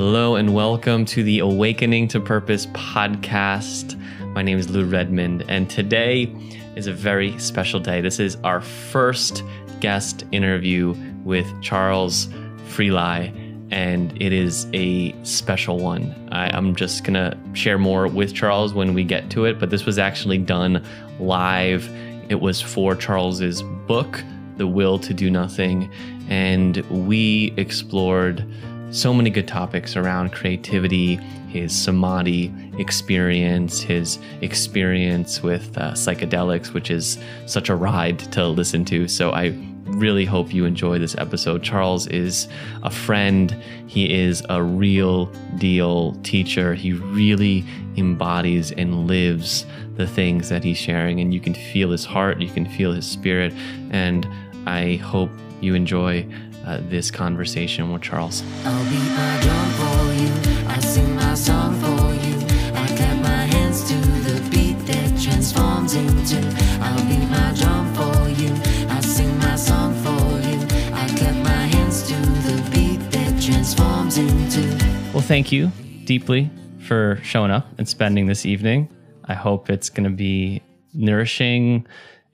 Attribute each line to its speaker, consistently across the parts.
Speaker 1: Hello and welcome to the Awakening to Purpose podcast. My name is Lou Redmond, and today is a very special day. This is our first guest interview with Charles Freligh, and it is a special one. I, am just gonna share more with Charles when we get to it, but this was actually done live. It was for Charles's book, The Will to Do Nothing, and we explored so many good topics around creativity, his samadhi experience, his experience with uh, psychedelics, which is such a ride to listen to. So I really hope you enjoy this episode. Charles is a friend, he is a real deal teacher. He really embodies and lives the things that he's sharing, and you can feel his heart, you can feel his spirit, and I hope you enjoy uh, this conversation with Charles. I'll beat my drum for you. I sing my song for you. I clap my hands to the beat that transforms into. I'll beat my drum for you. I sing my song for you. I clap my hands to the beat that transforms into. Well, thank you deeply for showing up and spending this evening. I hope it's going to be nourishing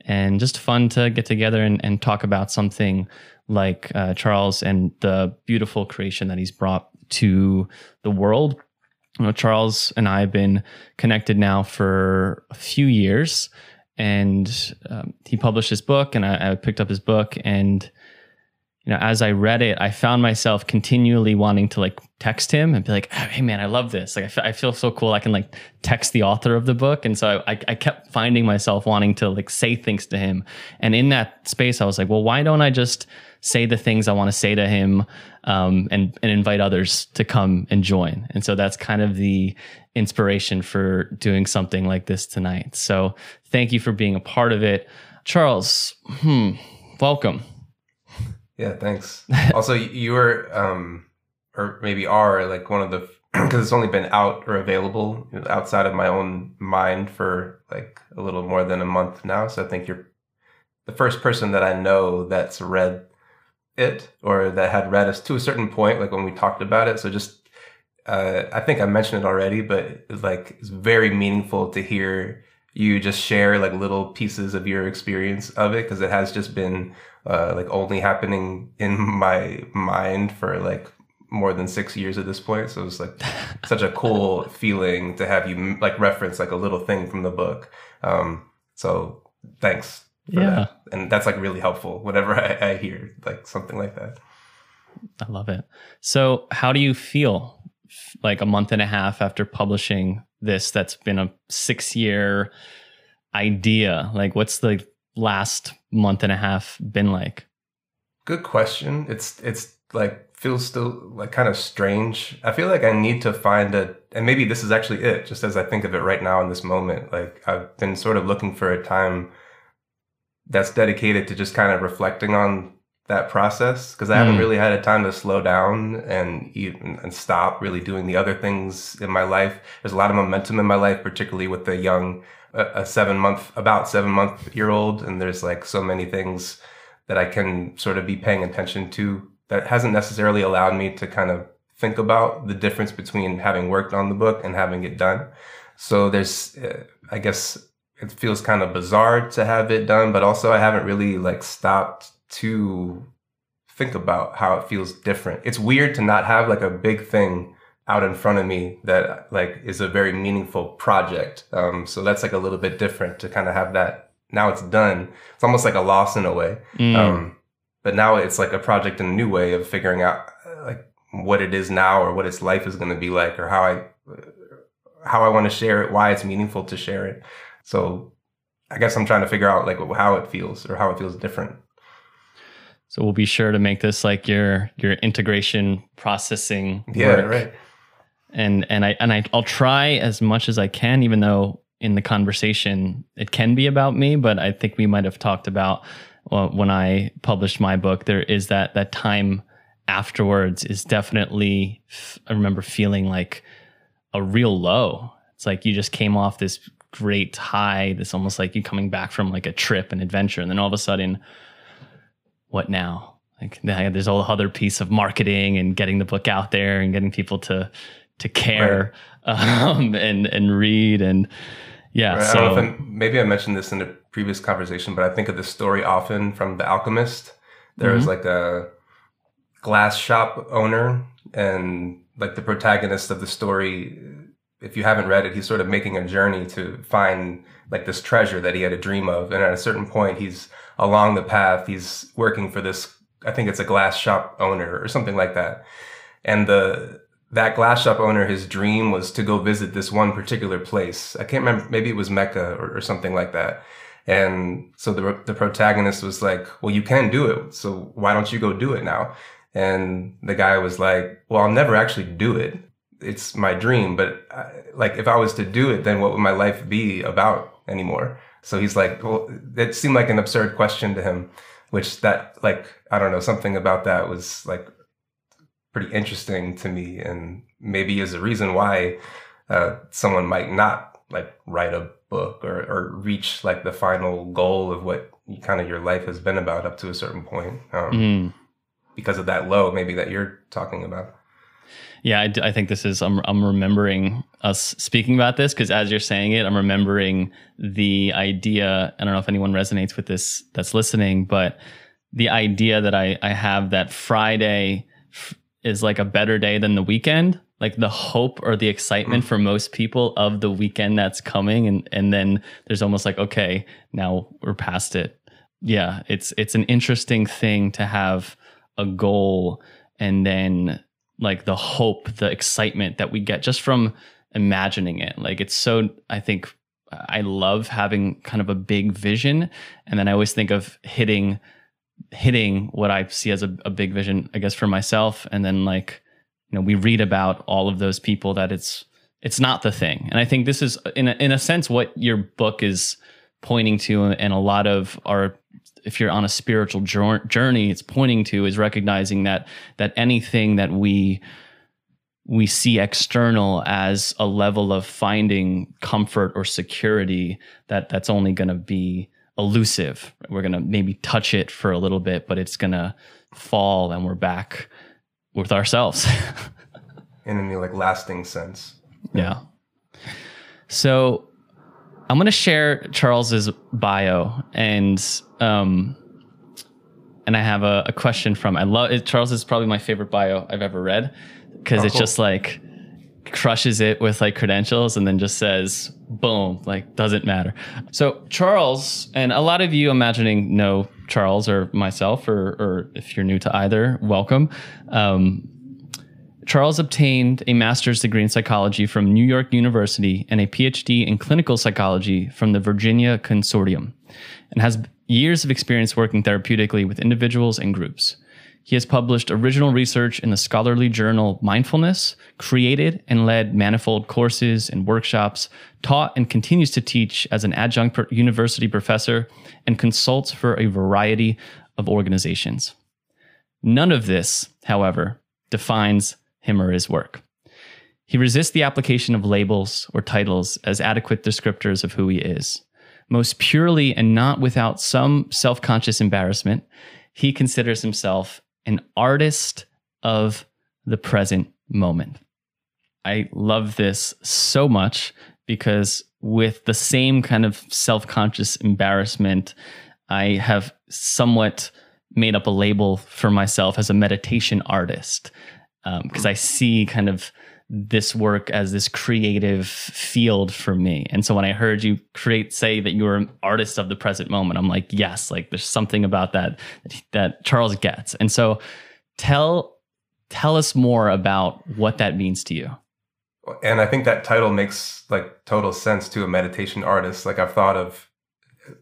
Speaker 1: and just fun to get together and, and talk about something like uh, Charles and the beautiful creation that he's brought to the world. You know, Charles and I have been connected now for a few years, and um, he published his book, and I, I picked up his book, and you know, as I read it, I found myself continually wanting to like text him and be like, "Hey, man, I love this! Like, I, f- I feel so cool. I can like text the author of the book." And so I, I kept finding myself wanting to like say things to him. And in that space, I was like, "Well, why don't I just say the things I want to say to him, um, and and invite others to come and join?" And so that's kind of the inspiration for doing something like this tonight. So thank you for being a part of it, Charles. Hmm, welcome.
Speaker 2: Yeah, thanks. also, you were, um, or maybe are, like one of the, because it's only been out or available outside of my own mind for like a little more than a month now. So I think you're the first person that I know that's read it or that had read us to a certain point, like when we talked about it. So just, uh, I think I mentioned it already, but it's like, it's very meaningful to hear you just share like little pieces of your experience of it because it has just been uh, like only happening in my mind for like more than six years at this point. So it's like such a cool feeling to have you like reference like a little thing from the book. Um, so thanks yeah. That. And that's like really helpful whenever I, I hear like something like that.
Speaker 1: I love it. So how do you feel like a month and a half after publishing this that's been a six year idea? Like what's the last month and a half been like?
Speaker 2: Good question. It's it's like feels still like kind of strange. I feel like I need to find a and maybe this is actually it, just as I think of it right now in this moment. Like I've been sort of looking for a time that's dedicated to just kind of reflecting on that process because I haven't mm. really had a time to slow down and even and stop really doing the other things in my life. There's a lot of momentum in my life, particularly with the young a seven month, about seven month year old. And there's like so many things that I can sort of be paying attention to that hasn't necessarily allowed me to kind of think about the difference between having worked on the book and having it done. So there's, uh, I guess it feels kind of bizarre to have it done, but also I haven't really like stopped to think about how it feels different. It's weird to not have like a big thing out in front of me that like is a very meaningful project. Um, so that's like a little bit different to kind of have that. Now it's done. It's almost like a loss in a way. Mm. Um, but now it's like a project in a new way of figuring out like what it is now or what its life is going to be like or how I how I want to share it, why it's meaningful to share it. So I guess I'm trying to figure out like how it feels or how it feels different.
Speaker 1: So we'll be sure to make this like your your integration processing.
Speaker 2: Yeah, work. right
Speaker 1: and and I and I I'll try as much as I can, even though in the conversation it can be about me. But I think we might have talked about well, when I published my book. There is that that time afterwards is definitely. I remember feeling like a real low. It's like you just came off this great high. This almost like you coming back from like a trip, an adventure, and then all of a sudden, what now?
Speaker 3: like there's a whole other piece of marketing and getting the book out there and getting people to to care right. um, and and read and yeah. Right. So
Speaker 2: I maybe I mentioned this in a previous conversation, but I think of this story often from The Alchemist. There mm-hmm. was like a glass shop owner and like the protagonist of the story if you haven't read it he's sort of making a journey to find like this treasure that he had a dream of. And at a certain point he's along the path he's working for this i think it's a glass shop owner or something like that. And the that glass shop owner his dream was to go visit this one particular place. I can't remember maybe it was mecca or, or something like that. And so the, the protagonist was like well you can do it so why don't you go do it now? And the guy was like, well, I'll never actually do it. It's my dream, but I, like if I was to do it, then what would my life be about anymore? So he's like, well, it seemed like an absurd question to him, which that like, I don't know, something about that was like pretty interesting to me and maybe is a reason why uh, someone might not like write a book or, or reach like the final goal of what kind of your life has been about up to a certain point. Um, mm because of that low maybe that you're talking about.
Speaker 3: Yeah, I, I think this is, I'm, I'm remembering us speaking about this because as you're saying it, I'm remembering the idea. I don't know if anyone resonates with this that's listening, but the idea that I, I have that Friday f- is like a better day than the weekend like the hope or the excitement mm. for most people of the weekend that's coming and and then there's almost like okay now we're past it yeah it's it's an interesting thing to have a goal and then like the hope, the excitement that we get just from imagining it. Like it's so, I think I love having kind of a big vision. And then I always think of hitting, hitting what I see as a, a big vision, I guess, for myself. And then like, you know, we read about all of those people that it's, it's not the thing. And I think this is in a, in a sense what your book is pointing to and a lot of our if you're on a spiritual journey it's pointing to is recognizing that that anything that we we see external as a level of finding comfort or security that that's only going to be elusive. We're going to maybe touch it for a little bit but it's going to fall and we're back with ourselves.
Speaker 2: In any like lasting sense.
Speaker 3: Yeah. So I'm going to share Charles's bio and um, and I have a, a, question from I love it. Charles is probably my favorite bio I've ever read because oh, it's cool. just like crushes it with like credentials and then just says boom like doesn't matter. So Charles and a lot of you imagining know Charles or myself or or if you're new to either, welcome. Um, Charles obtained a master's degree in psychology from New York University and a PhD in clinical psychology from the Virginia Consortium, and has years of experience working therapeutically with individuals and groups. He has published original research in the scholarly journal Mindfulness, created and led manifold courses and workshops, taught and continues to teach as an adjunct university professor, and consults for a variety of organizations. None of this, however, defines him or his work. He resists the application of labels or titles as adequate descriptors of who he is. Most purely and not without some self conscious embarrassment, he considers himself an artist of the present moment. I love this so much because, with the same kind of self conscious embarrassment, I have somewhat made up a label for myself as a meditation artist because um, I see kind of this work as this creative field for me. And so when I heard you create, say that you were an artist of the present moment, I'm like, yes, like there's something about that that Charles gets. And so tell tell us more about what that means to you.
Speaker 2: And I think that title makes like total sense to a meditation artist. Like I've thought of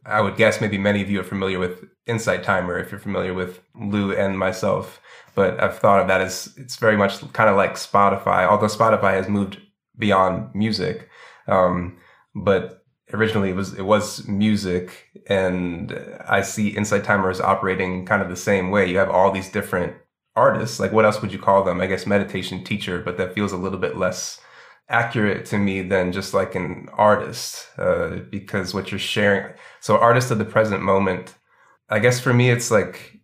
Speaker 2: I would guess maybe many of you are familiar with Insight Timer if you're familiar with Lou and myself but I've thought of that as it's very much kind of like Spotify, although Spotify has moved beyond music. Um, but originally it was it was music, and I see Insight Timer as operating kind of the same way. You have all these different artists. Like what else would you call them? I guess meditation teacher, but that feels a little bit less accurate to me than just like an artist, uh, because what you're sharing. So artist of the present moment. I guess for me, it's like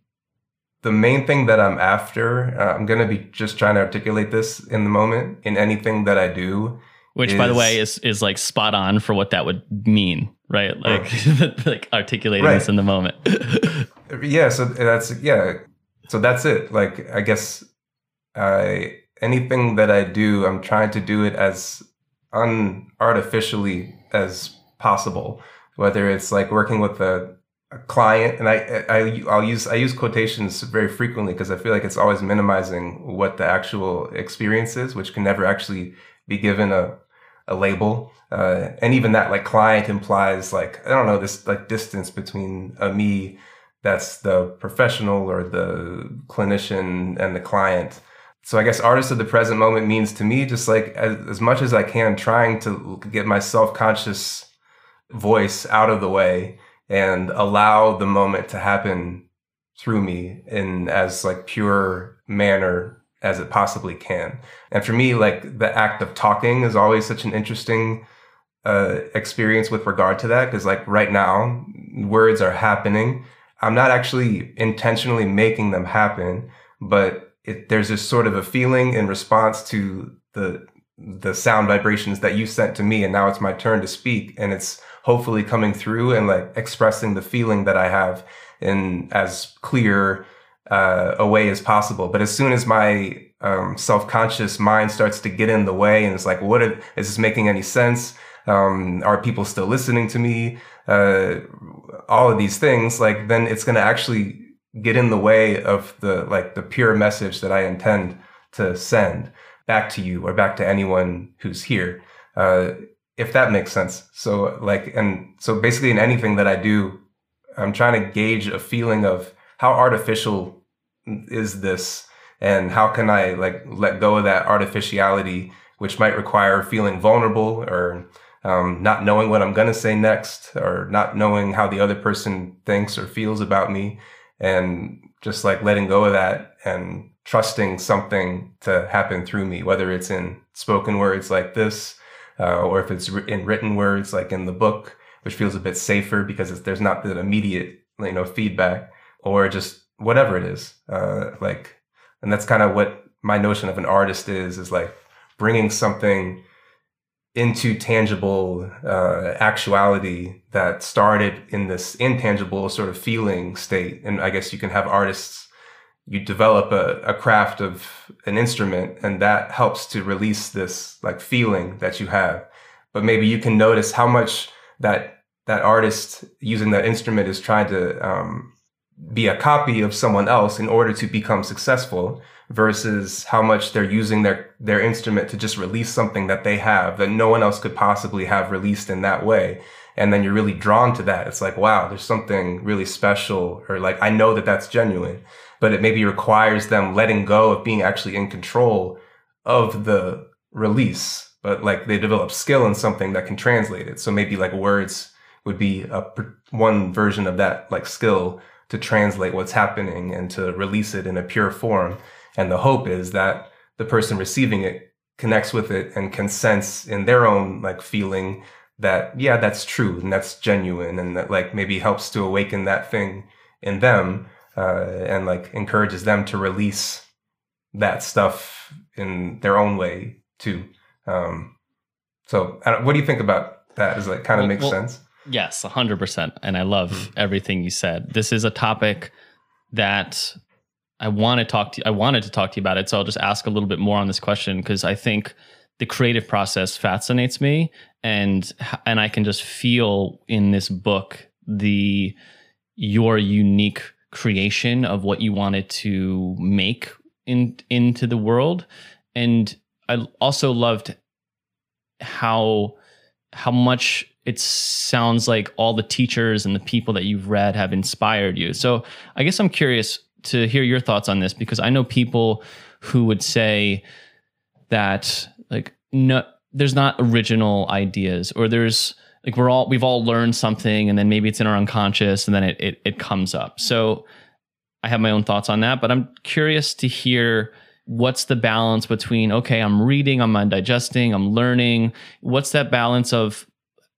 Speaker 2: the main thing that I'm after, uh, I'm going to be just trying to articulate this in the moment in anything that I do.
Speaker 3: Which, by the way, is is like spot on for what that would mean, right? Like, like articulating
Speaker 2: Right.
Speaker 3: this in the moment.
Speaker 2: yeah so that's yeah so that's it like i guess i anything that i do i'm trying to do it as unartificially as possible whether it's like working with a, a client and I, I i'll use i use quotations very frequently because i feel like it's always minimizing what the actual experience is which can never actually be given a a label uh, and even that like client implies like i don't know this like distance between a me that's the professional or the clinician and the client. So I guess artist of the present moment means to me just like as, as much as I can trying to get my self-conscious voice out of the way and allow the moment to happen through me in as like pure manner as it possibly can. And for me like the act of talking is always such an interesting uh, experience with regard to that because like right now words are happening I'm not actually intentionally making them happen, but it, there's this sort of a feeling in response to the the sound vibrations that you sent to me, and now it's my turn to speak, and it's hopefully coming through and like expressing the feeling that I have in as clear uh, a way as possible. But as soon as my um, self conscious mind starts to get in the way, and it's like, what if, is this making any sense? Um, are people still listening to me? Uh, all of these things, like then it's going to actually get in the way of the like the pure message that I intend to send back to you or back to anyone who's here. Uh, if that makes sense. So like, and so basically in anything that I do, I'm trying to gauge a feeling of how artificial is this and how can I like let go of that artificiality, which might require feeling vulnerable or um, not knowing what I'm going to say next or not knowing how the other person thinks or feels about me and just like letting go of that and trusting something to happen through me, whether it's in spoken words like this, uh, or if it's in written words like in the book, which feels a bit safer because there's not that immediate, you know, feedback or just whatever it is. Uh, like, and that's kind of what my notion of an artist is, is like bringing something into tangible uh, actuality that started in this intangible sort of feeling state. And I guess you can have artists, you develop a, a craft of an instrument and that helps to release this like feeling that you have. But maybe you can notice how much that that artist using that instrument is trying to um, be a copy of someone else in order to become successful versus how much they're using their their instrument to just release something that they have that no one else could possibly have released in that way. And then you're really drawn to that. It's like wow there's something really special or like i know that that's genuine but it maybe requires them letting go of being actually in control of the release. But like they develop skill in something that can translate it. So maybe like words would be a one version of that like skill to translate what's happening and to release it in a pure form. And the hope is that the person receiving it connects with it and can sense in their own like feeling that, yeah, that's true and that's genuine and that like maybe helps to awaken that thing in them uh, and like encourages them to release that stuff in their own way too. Um, so I don't- what do you think about that? Does that kind of
Speaker 3: Well-
Speaker 2: make
Speaker 3: well,
Speaker 2: sense?
Speaker 3: Yes, 100%. And I love everything you said. This is a topic that I want to talk to I wanted to talk to you about it. So I'll just ask a little bit more on this question because I think the creative process fascinates me and and I can just feel in this book the your unique creation of what you wanted to make in into the world and I also loved how how much it sounds like all the teachers and the people that you've read have inspired you. So I guess I'm curious to hear your thoughts on this because I know people who would say that like no there's not original ideas or there's like we're all we've all learned something and then maybe it's in our unconscious and then it it, it comes up. So I have my own thoughts on that, but I'm curious to hear what's the balance between okay, I'm reading, I'm digesting, I'm learning. What's that balance of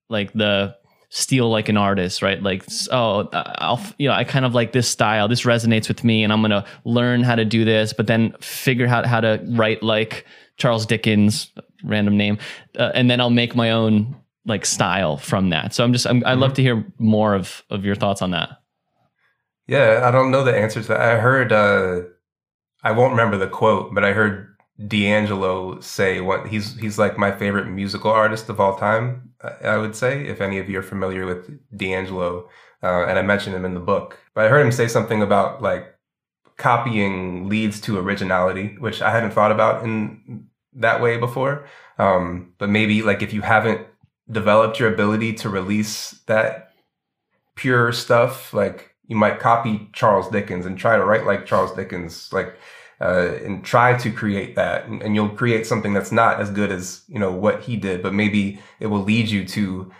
Speaker 3: like the steal like an artist, right? Like, oh, I'll, you know, I kind of like this style. This resonates with me, and I'm gonna learn how to do this, but then figure out how to write like Charles Dickens, random name, uh, and then I'll make my own like style from that. So I'm just, I'm, I'd love mm-hmm. to hear more of of your thoughts on that.
Speaker 2: Yeah, I don't know the answer to that. I heard, uh, I won't remember the quote, but I heard D'Angelo say what he's he's like my favorite musical artist of all time. I would say if any of you are familiar with D'Angelo, uh, and I mentioned him in the book, but I heard him say something about like copying leads to originality, which I hadn't thought about in that way before. Um, but maybe like if you haven't developed your ability to release that pure stuff, like you might copy Charles Dickens and try to write like Charles Dickens, like uh, and try to create that and, and, you'll create something that's not as good as you know what he did but maybe it will lead you to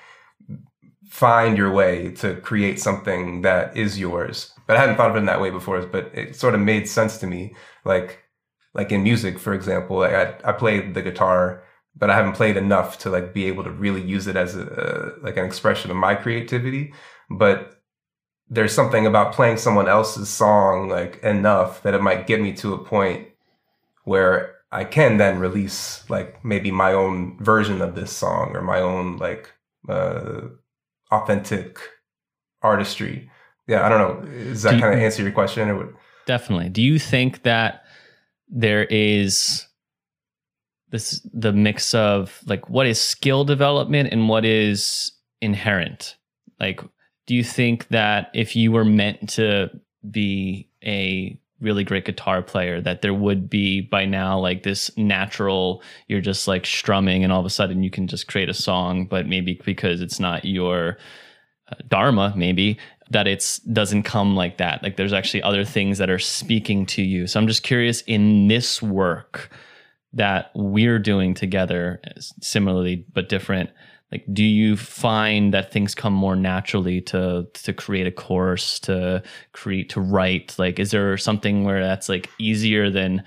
Speaker 2: find your way to create something that is yours. But i hadn't thought of it in that way before but it sort of made sense to me. Like like in music for example like i, I played the guitar but i haven't played enough to like be able to really use it as a, like an expression of my creativity but there's something about playing someone else's song like enough that it might get me to a point where I can then release like maybe my own version of this song or my own like uh, authentic artistry. Yeah, I don't know. Does that kind of answer your question? Or what?
Speaker 3: Definitely. Do you think that there is this the mix of like what is skill development and what is inherent? Like do you think that if you were meant to be a really great guitar player that there would be by now like this natural you're just like strumming and all of a sudden you can just create a song but maybe because it's not your uh, dharma maybe that it's doesn't come like that like there's actually other things that are speaking to you so i'm just curious in this work that we're doing together similarly but different? Like do you find that things come more naturally to to create a course to create to write? Like is there something where that's like easier than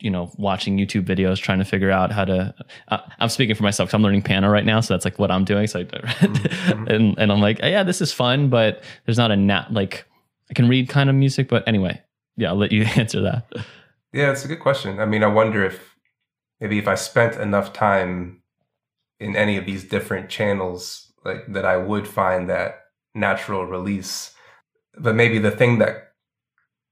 Speaker 3: you know watching youtube videos trying to figure out how to uh, i'm speaking for myself i'm learning piano right now so that's like what i'm doing so I, mm-hmm. and, and i'm like yeah this is fun but there's not a nat like i can read kind of music but anyway yeah i'll let you answer that.
Speaker 2: Yeah it's a good question. I mean i wonder if maybe if i spent enough time in any of these different channels like that I would find that natural release. But maybe the thing that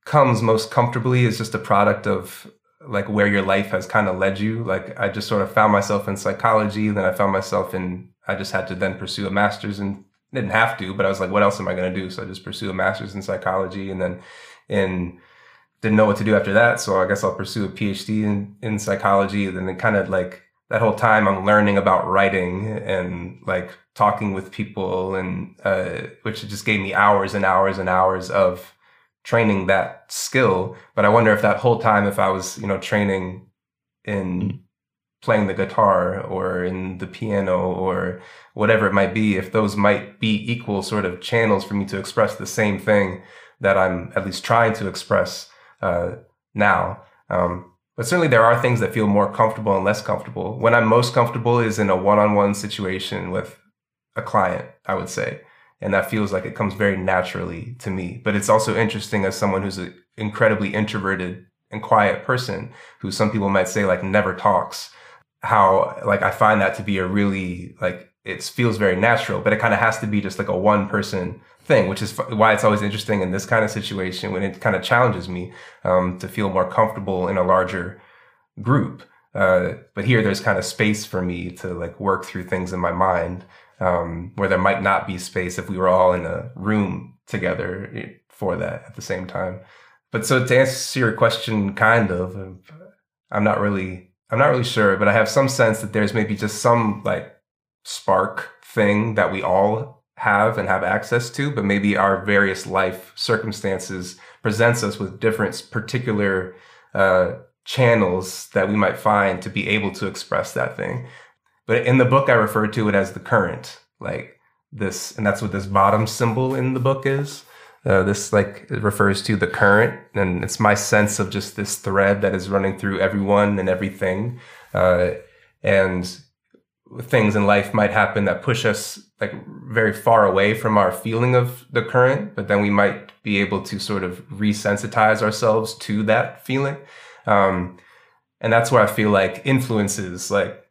Speaker 2: comes most comfortably is just a product of like where your life has kind of led you. Like I just sort of found myself in psychology, then I found myself in I just had to then pursue a master's and didn't have to, but I was like, what else am I going to do? So I just pursue a master's in psychology and then in didn't know what to do after that. So I guess I'll pursue a PhD in, in psychology. And then it kind of like that whole time I'm learning about writing and like talking with people and uh, which just gave me hours and hours and hours of training that skill. But I wonder if that whole time, if I was, you know, training in mm. playing the guitar or in the piano or whatever it might be, if those might be equal sort of channels for me to express the same thing that I'm at least trying to express uh, now. Um, but certainly there are things that feel more comfortable and less comfortable. When I'm most comfortable is in a one-on-one situation with a client, I would say. And that feels like it comes very naturally to me. But it's also interesting as someone who's an incredibly introverted and quiet person who some people might say like never talks, how like I find that to be a really like it feels very natural, but it kind of has to be just like a one person thing, which is why it's always interesting in this kind of situation when it kind of challenges me um, to feel more comfortable in a larger group. Uh, but here, there's kind of space for me to like work through things in my mind um, where there might not be space if we were all in a room together eh, for that at the same time. But so to answer your question, kind of, I'm not really, I'm not really sure, but I have some sense that there's maybe just some like spark thing that we all have and have access to, but maybe our various life circumstances presents us with different particular uh, channels that we might find to be able to express that thing. But in the book, I refer to it as the current, like this, and that's what this bottom symbol in the book is. Uh, this like refers to the current, and it's my sense of just this thread that is running through everyone and everything. Uh, and things in life might happen that push us like very far away from our feeling of the current, but then we might be able to sort of resensitize ourselves to that feeling. Um, and that's where I feel like influences like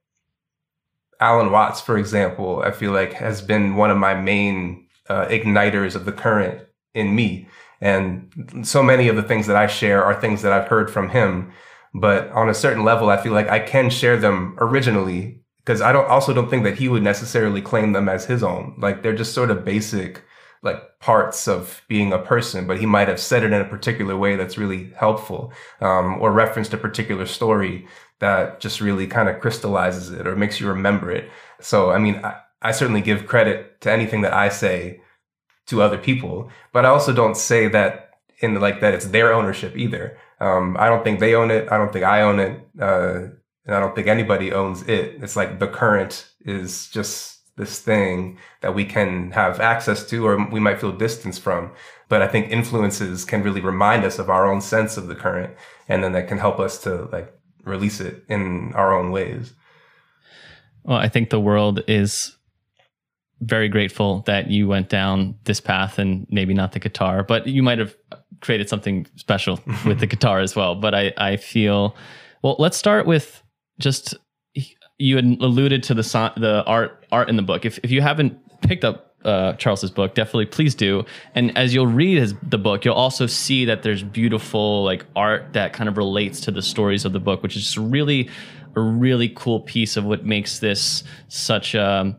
Speaker 2: Alan Watts, for example, I feel like has been one of my main uh, igniters of the current in me. And so many of the things that I share are things that I've heard from him. But on a certain level, I feel like I can share them originally because I don't also don't think that he would necessarily claim them as his own. Like they're just sort of basic like parts of being a person, but he might have said it in a particular way that's really helpful, um, or referenced a particular story that just really kind of crystallizes it or makes you remember it. So, I mean, I, I certainly give credit to anything that I say to other people, but I also don't say that in like that it's their ownership either. Um, I don't think they own it. I don't think I own it. Uh, and I don't think anybody owns it. It's like the current is just this thing that we can have access to or we might feel distance from. But I think influences can really remind us of our own sense of the current and then that can help us to like release it in our own ways.
Speaker 1: Well, I think the world is very grateful that you went down this path and maybe not the guitar, but you might have created something special with the guitar as well. But I, I feel, well, let's start with just you had alluded to the the art art in the book. If if you haven't picked up uh, Charles's book, definitely please do. And as you'll read his the book, you'll also see that there's beautiful like art that kind of relates to the stories of the book, which is just really a really cool piece of what makes this such a,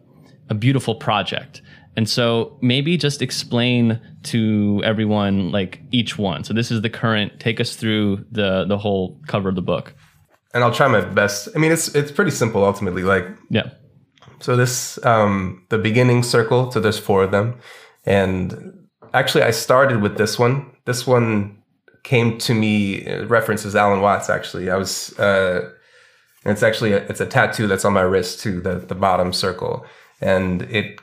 Speaker 1: a beautiful project. And so maybe just explain to everyone like each one. So this is the current. Take us through the the whole cover of the book
Speaker 2: and I'll try my best. I mean, it's it's pretty simple ultimately. Like
Speaker 1: yeah.
Speaker 2: So this um, the beginning circle. So there's four of them, and actually I started with this one. This one came to me references Alan Watts. Actually, I was. Uh, it's actually a, it's a tattoo that's on my wrist too. The the bottom circle, and it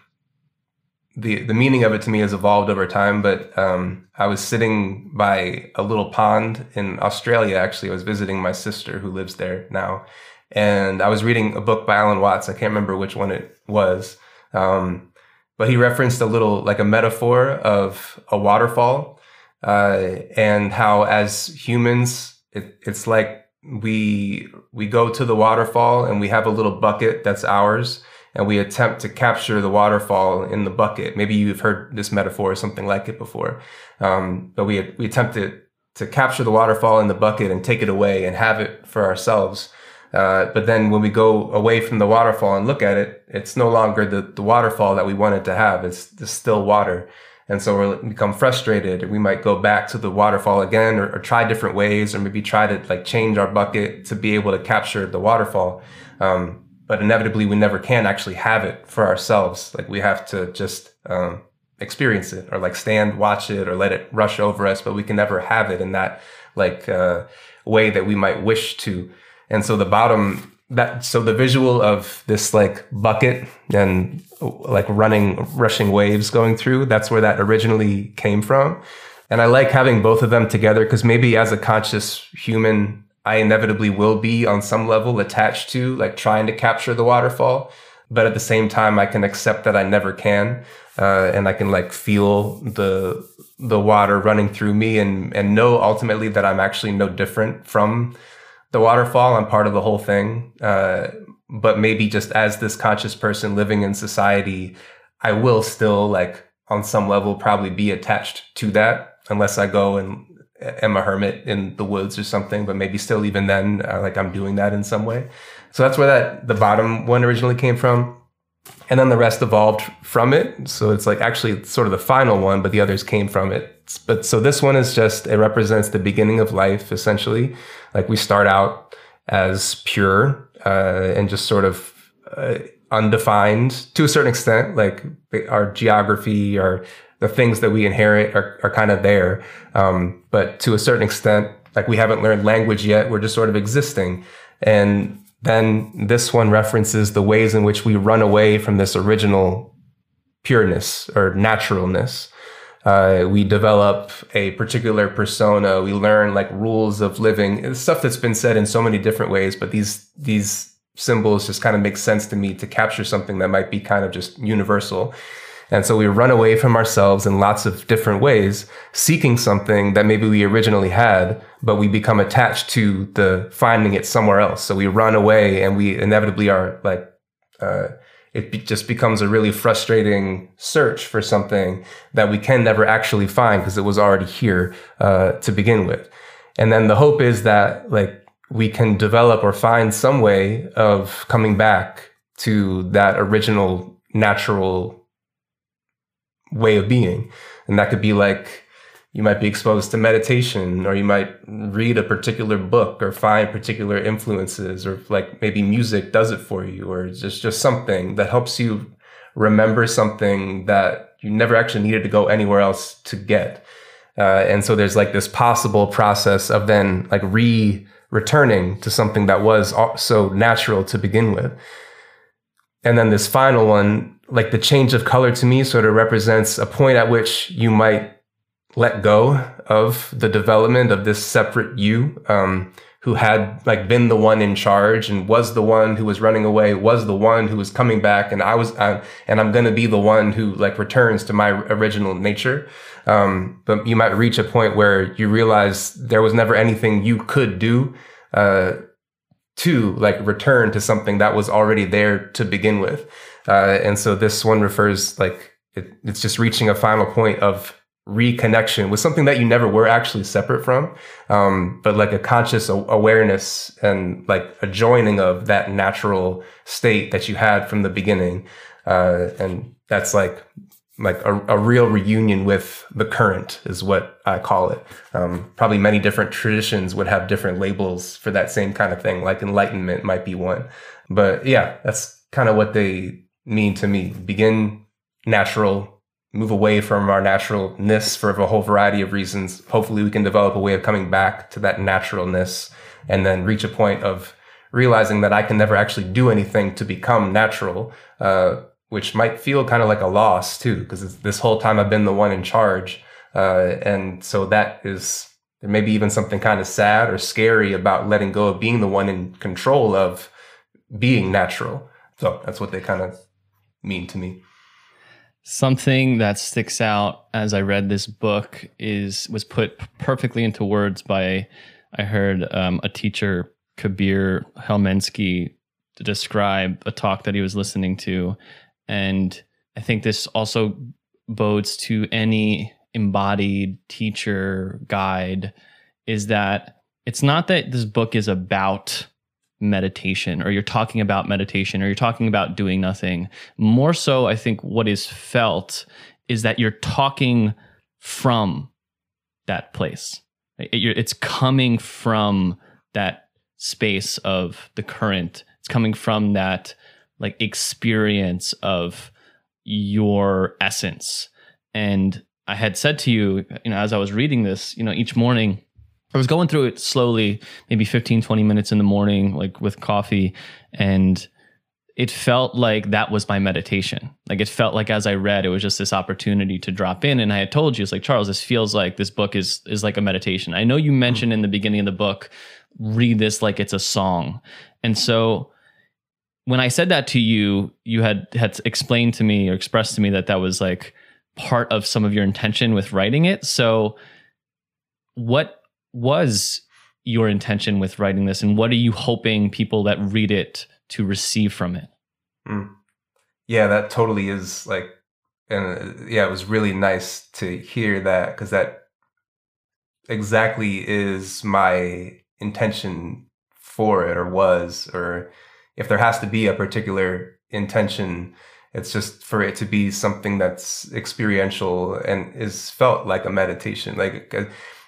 Speaker 2: the the meaning of it to me has evolved over time. But um, I was sitting by a little pond in Australia. Actually, I was visiting my sister who lives there now, and I was reading a book by Alan Watts. I can't remember which one it was, um, but he referenced a little like a metaphor of a waterfall, uh, and how as humans, it, it's like we we go to the waterfall and we have a little bucket that's ours and we attempt to capture the waterfall in the bucket. Maybe you've heard this metaphor or something like it before. Um, but we, we attempt to, to capture the waterfall in the bucket and take it away and have it for ourselves. Uh, but then when we go away from the waterfall and look at it, it's no longer the, the waterfall that we wanted to have. It's the still water. And so we become frustrated. And we might go back to the waterfall again or, or, try different ways or maybe try to like change our bucket to be able to capture the waterfall. Um, but inevitably we never can actually have it for ourselves. Like we have to just um, experience it or like stand, watch it or let it rush over us, but we can never have it in that like uh, way that we might wish to. And so the bottom that so the visual of this like bucket and like running rushing waves going through that's where that originally came from and i like having both of them together because maybe as a conscious human I inevitably will be on some level attached to, like trying to capture the waterfall. But at the same time, I can accept that I never can, uh, and I can like feel the the water running through me, and and know ultimately that I'm actually no different from the waterfall. I'm part of the whole thing. Uh, but maybe just as this conscious person living in society, I will still like on some level probably be attached to that unless I go and am a hermit in the woods or something, but maybe still even then, uh, like I'm doing that in some way. So that's where that the bottom one originally came from. And then the rest evolved from it. So it's like actually sort of the final one, but the others came from it. But so this one is just, it represents the beginning of life, essentially. Like we start out as pure uh, and just sort of uh, undefined to a certain extent. Like our geography, our the things that we inherit are, are kind of there. Um, but to a certain extent, like we haven't learned language yet, we're just sort of existing. And then this one references the ways in which we run away from this original pureness or naturalness. Uh, we develop a particular persona. We learn like rules of living, it's stuff that's been said in so many different ways, but these these symbols just kind of make sense to me to capture something that might be kind of just universal. And so we run away from ourselves in lots of different ways, seeking something that maybe we originally had, but we become attached to the finding it somewhere else. So we run away and we inevitably are like, uh, it be- just becomes a really frustrating search for something that we can never actually find because it was already here uh, to begin with. And then the hope is that like we can develop or find some way of coming back to that original natural way of being. And that could be like you might be exposed to meditation or you might read a particular book or find particular influences or like maybe music does it for you or just just something that helps you remember something that you never actually needed to go anywhere else to get uh, and so there's like this possible process of then like re returning to something that was so natural to begin with and then this final one like the change of color to me sort of represents a point at which you might let go of the development of this separate you um, who had like been the one in charge and was the one who was running away was the one who was coming back and i was uh, and i'm going to be the one who like returns to my original nature. Um, but you might reach a point where you realize there was never anything you could do uh, to like return to something that was already there to begin with uh, and so this one refers like it, it's just reaching a final point of reconnection with something that you never were actually separate from, um, but like a conscious awareness and like a joining of that natural state that you had from the beginning. Uh, and that's like like a, a, real reunion with the current is what I call it. Um, probably many different traditions would have different labels for that same kind of thing, like enlightenment might be one. But yeah, that's kind of what they mean to me. Begin natural, move away from our naturalness for a whole variety of reasons. Hopefully, we can develop a way of coming back to that naturalness and then reach a point of realizing that I can never actually do anything to become natural, uh, which might feel kind of like a loss too, because this whole time I've been the one in charge. Uh, and so that is there may be even something kind of sad or scary about letting go of being the one in control of being natural. So that's what they kind of mean to me.
Speaker 3: Something that sticks out as I read this book is was put perfectly into words by I heard um, a teacher Kabir Helminski to describe a talk that he was listening to, and I think this also bodes to any embodied teacher guide is that it's not that this book is about meditation or you're talking about meditation or you're talking about doing nothing. More so, I think what is felt is that you're talking from that place. It's coming from that space of the current. It's coming from that like experience of your essence. And I had said to you, you know, as I was reading this, you know, each morning I was going through it slowly, maybe 15, 20 minutes in the morning, like with coffee. And it felt like that was my meditation. Like it felt like as I read, it was just this opportunity to drop in. And I had told you, it's like, Charles, this feels like this book is is like a meditation. I know you mentioned mm-hmm. in the beginning of the book, read this like it's a song. And so when I said that to you, you had had explained to me or expressed to me that that was like part of some of your intention with writing it. So what was your intention with writing this and what are you hoping people that read it to receive from it mm.
Speaker 2: yeah that totally is like and uh, yeah it was really nice to hear that because that exactly is my intention for it or was or if there has to be a particular intention it's just for it to be something that's experiential and is felt like a meditation like uh,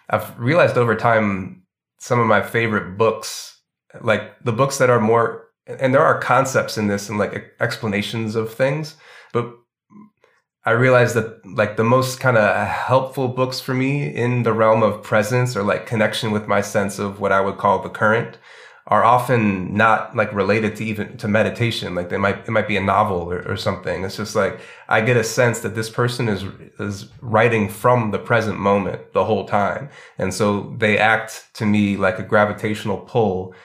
Speaker 2: I've realized over time some of my favorite books, like the books that are more, and there are concepts in this and like explanations of things, but I realized that like the most kind of helpful books for me in the realm of presence or like connection with my sense of what I would call the current are often not like related to even to meditation. Like they might, it might be a novel or, or, something. It's just like, I get a sense that this person is, is writing from the present moment the whole time. And so they act to me like a gravitational pull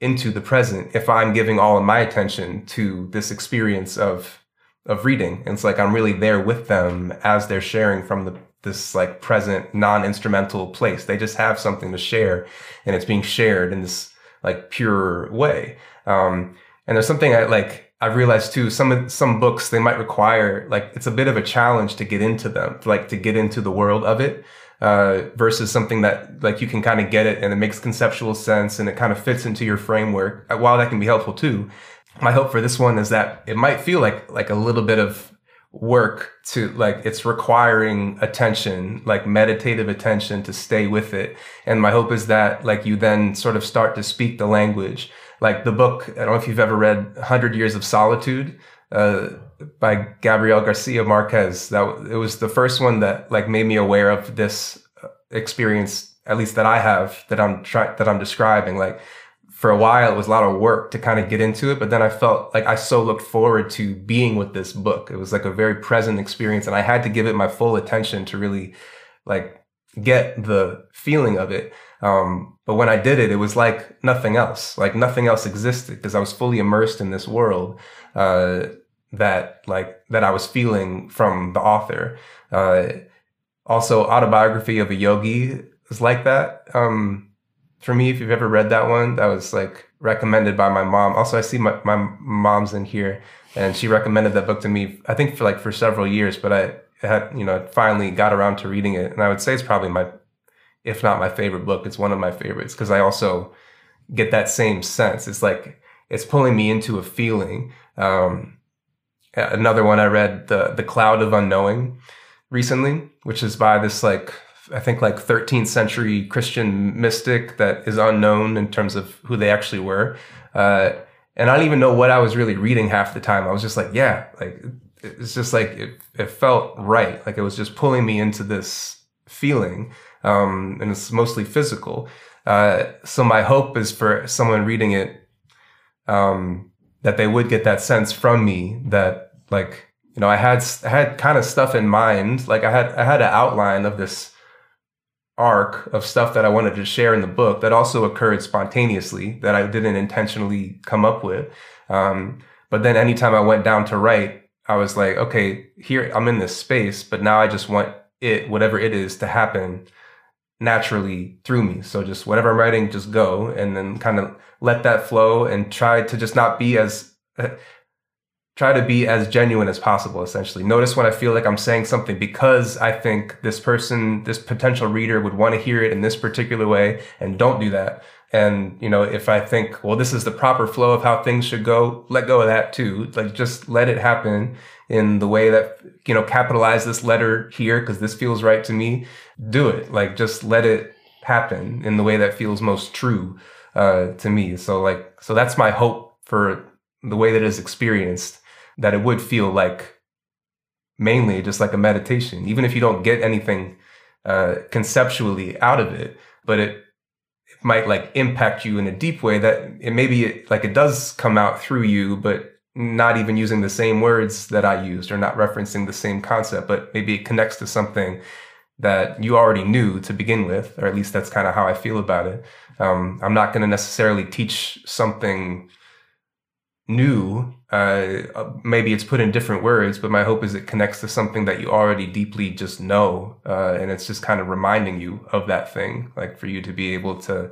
Speaker 2: into the present if I'm giving all of my attention to this experience of of reading. And it's like I'm really there with them as they're sharing from the this like present non-instrumental place. They just have something to share and it's being shared in this like pure way. Um, and there's something I like I've realized too, some of some books they might require like it's a bit of a challenge to get into them, like to get into the world of it. Uh, versus something that like you can kind of get it and it makes conceptual sense and it kind of fits into your framework. While that can be helpful too, my hope for this one is that it might feel like like a little bit of work to like it's requiring attention like meditative attention to stay with it. And my hope is that like you then sort of start to speak the language. Like the book i don't know if you've ever read 100 years of solitude uh, by gabriel garcia marquez. That it was the first one that like made me aware of this uh, experience at least that i have that i'm trying that i'm describing. Like for a while it was a lot of work to kind of get into it but then i felt like i so looked forward to being with this book. It was like a very present experience and i had to give it my full attention to really like get the feeling of it. Um, but when i did it it was like nothing else like nothing else existed because i was fully immersed in this world uh, that like that i was feeling from the author. Uh, also autobiography of a yogi is like that. Um, for me, if you've ever read that one, that was like recommended by my mom. Also, I see my, my mom's in here and she recommended that book to me, I think for like for several years, but I had, you know, finally got around to reading it. And I would say it's probably my, if not my favorite book, it's one of my favorites because I also get that same sense. It's like, it's pulling me into a feeling. Um, another one I read, the, the Cloud of Unknowing recently, which is by this like I think like 13th century Christian mystic that is unknown in terms of who they actually were. Uh, and I don't even know what I was really reading half the time. I was just like, yeah, like it's just like it, it felt right. Like it was just pulling me into this feeling. Um, and it's mostly physical. Uh, so my hope is for someone reading it, um, that they would get that sense from me that like, you know, I had, I had kind of stuff in mind. Like I had, I had an outline of this, arc of stuff that I wanted to share in the book that also occurred spontaneously that I didn't intentionally come up with. Um, but then anytime I went down to write, I was like, okay, here I'm in this space, but now I just want it, whatever it is, to happen naturally through me. So just whatever I'm writing, just go and then kind of let that flow and try to just not be as try to be as genuine as possible essentially. Notice when i feel like i'm saying something because i think this person this potential reader would want to hear it in this particular way and don't do that. And you know if i think well this is the proper flow of how things should go let go of that too. Like just let it happen in the way that you know capitalize this letter here because this feels right to me. Do it. Like just let it happen in the way that feels most true uh, to me. So like so that's my hope for the way that is experienced that it would feel like mainly just like a meditation, even if you don't get anything uh, conceptually out of it, but it, it might like impact you in a deep way that it maybe it, like it does come out through you, but not even using the same words that I used or not referencing the same concept, but maybe it connects to something that you already knew to begin with, or at least that's kind of how I feel about it. Um, I'm not going to necessarily teach something new uh, maybe it's put in different words but my hope is it connects to something that you already deeply just know uh, and it's just kind of reminding you of that thing like for you to be able to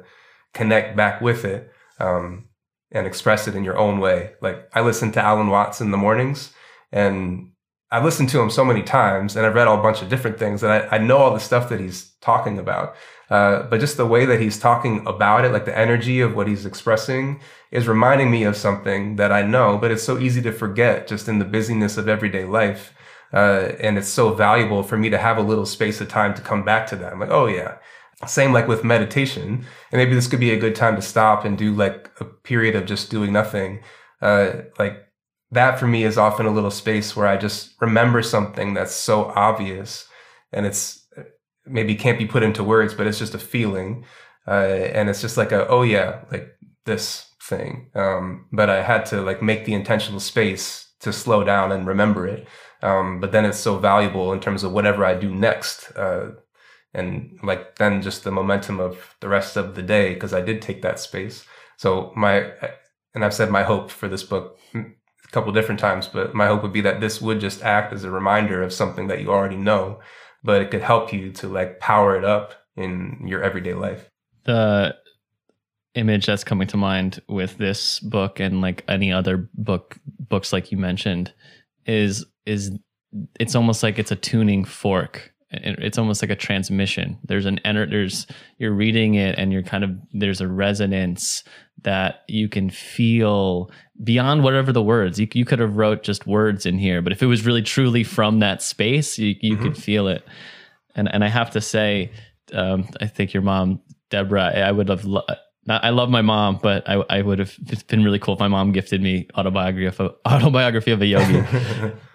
Speaker 2: connect back with it um, and express it in your own way. Like i listen to alan watts in the mornings and i've listened to him so many times and i've read all a bunch of different things and i, I know all the stuff that he's talking about uh, but just the way that he's talking about it, like the energy of what he's expressing, is reminding me of something that I know, but it's so easy to forget just in the busyness of everyday life. Uh, and it's so valuable for me to have a little space of time to come back to that. I'm like, oh yeah. Same like with meditation. And maybe this could be a good time to stop and do like a period of just doing nothing. Uh, like that for me is often a little space where I just remember something that's so obvious and it's maybe can't be put into words, but it's just a feeling. Uh, and it's just like a, oh yeah, like this thing. Um, but I had to like make the intentional space to slow down and remember it. Um, but then it's so valuable in terms of whatever I do next. Uh, and like then just the momentum of the rest of the day, because I did take that space. So my, and I've said my hope for this book a couple different times, but my hope would be that this would just act as a reminder of something that you already know, but it could help you to like power it up in your everyday life.
Speaker 3: The image that's coming to mind with this book and like any other book books like you mentioned is is it's almost like it's a tuning fork it's almost like a transmission there's an enter there's you're reading it and you're kind of there's a resonance that you can feel beyond whatever the words you, you could have wrote just words in here but if it was really truly from that space you, you mm-hmm. could feel it and and i have to say um, i think your mom deborah i would have lo- I love my mom, but I, I would have it's been really cool if my mom gifted me autobiography of a, autobiography of a yogi.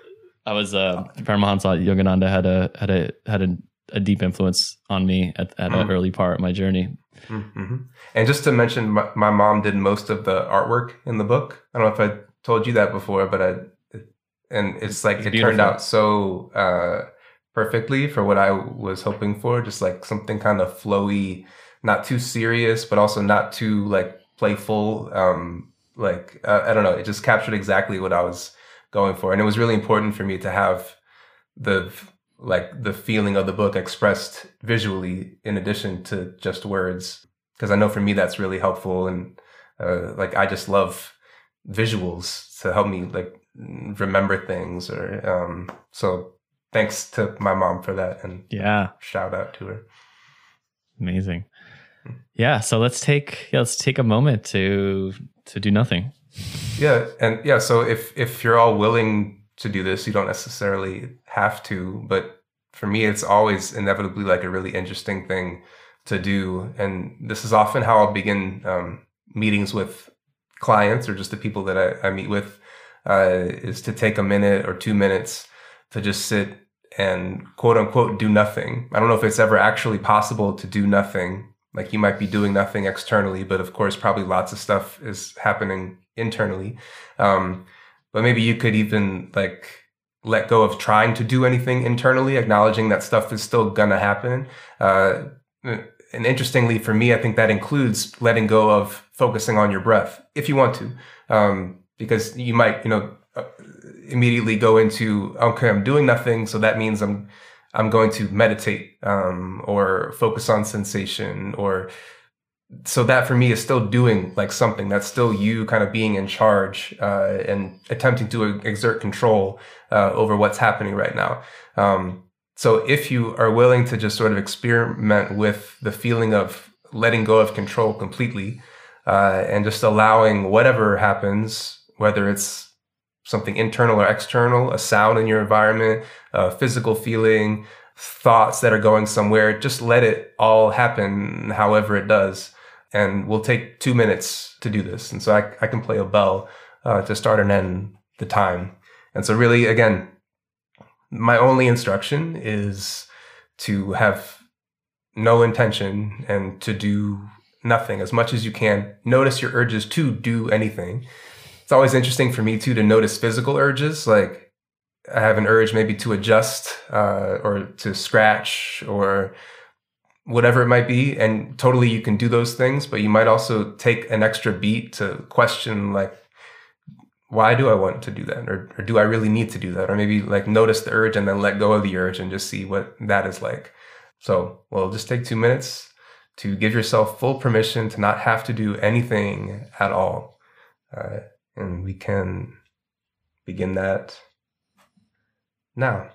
Speaker 3: I was uh Paramahansa Yogananda had a had a had a, a deep influence on me at, at mm. an early part of my journey.
Speaker 2: Mm-hmm. And just to mention, my, my, mom did most of the artwork in the book. I don't know if I told you that before, but I and it's like it's it beautiful. turned out so uh, perfectly for what I was hoping for. Just like something kind of flowy not too serious, but also not too like playful. Um, like uh, I don't know, it just captured exactly what I was going for, and it was really important for me to have the like the feeling of the book expressed visually in addition to just words. Because i know for me that's really helpful and uh, like i just love visuals to help me like remember things or um so thanks to my mom for that and
Speaker 3: yeah.
Speaker 2: shout out to her.
Speaker 3: Amazing. Yeah so let's take yeah, let's take a moment to to do nothing
Speaker 2: yeah and yeah so if if you're all willing to do this you don't necessarily have to but for me it's always inevitably like a really interesting thing to do and this is often how i'll begin um, meetings with clients or just the people that i, I meet with uh, is to take a minute or two minutes to just sit and quote unquote do nothing. I don't know if it's ever actually possible to do nothing like you might be doing nothing externally, but of course, probably lots of stuff is happening internally. Um, but maybe you could even like let go of trying to do anything internally, acknowledging that stuff is still gonna happen. Uh, and interestingly, for me, I think that includes letting go of focusing on your breath if you want to, um, because you might, you know, uh, immediately go into okay, I'm doing nothing, so that means I'm I'm going to meditate um, or focus on sensation or so that for me is still doing like something that's still you kind of being in charge uh, and attempting to exert control uh, over what's happening right now. Um, so if you are willing to just sort of experiment with the feeling of letting go of control completely uh, and just allowing whatever happens, whether it's something internal or external, a sound in your environment, a physical feeling, thoughts that are going somewhere. Just let it all happen however it does. And we'll take two minutes to do this. And so I, I can play a bell uh, to start and end the time. And so, really, again, my only instruction is to have no intention and to do nothing as much as you can. Notice your urges to do anything it's always interesting for me too to notice physical urges. Like I have an urge maybe to adjust uh, or to scratch or whatever it might be. And totally you can do those things, but you might also take an extra beat to question like, why do I want to do that? Or, or do I really need to do that? Or maybe like notice the urge and then let go of the urge and just see what that is like. So, well, just take two minutes to give yourself full permission to not have to do anything at all. Uh, and we can begin that now.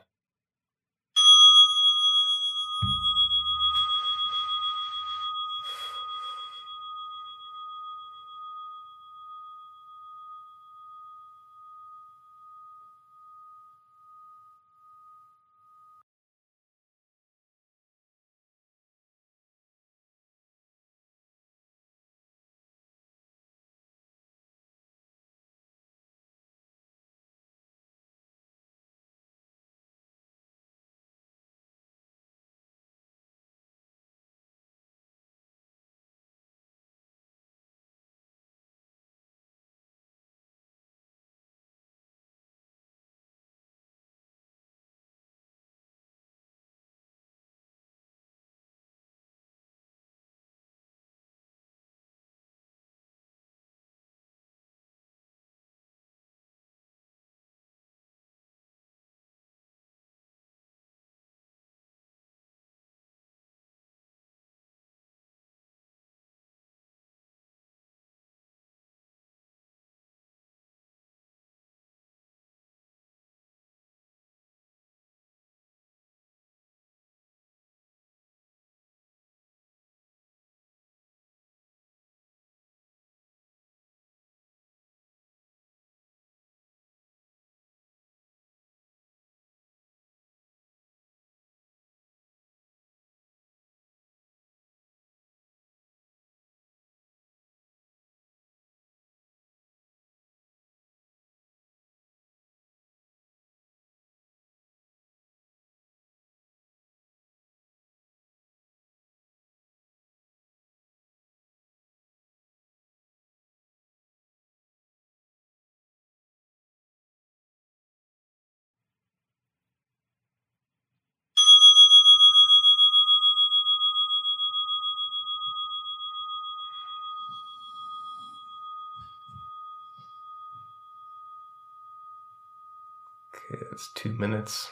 Speaker 2: It's two minutes.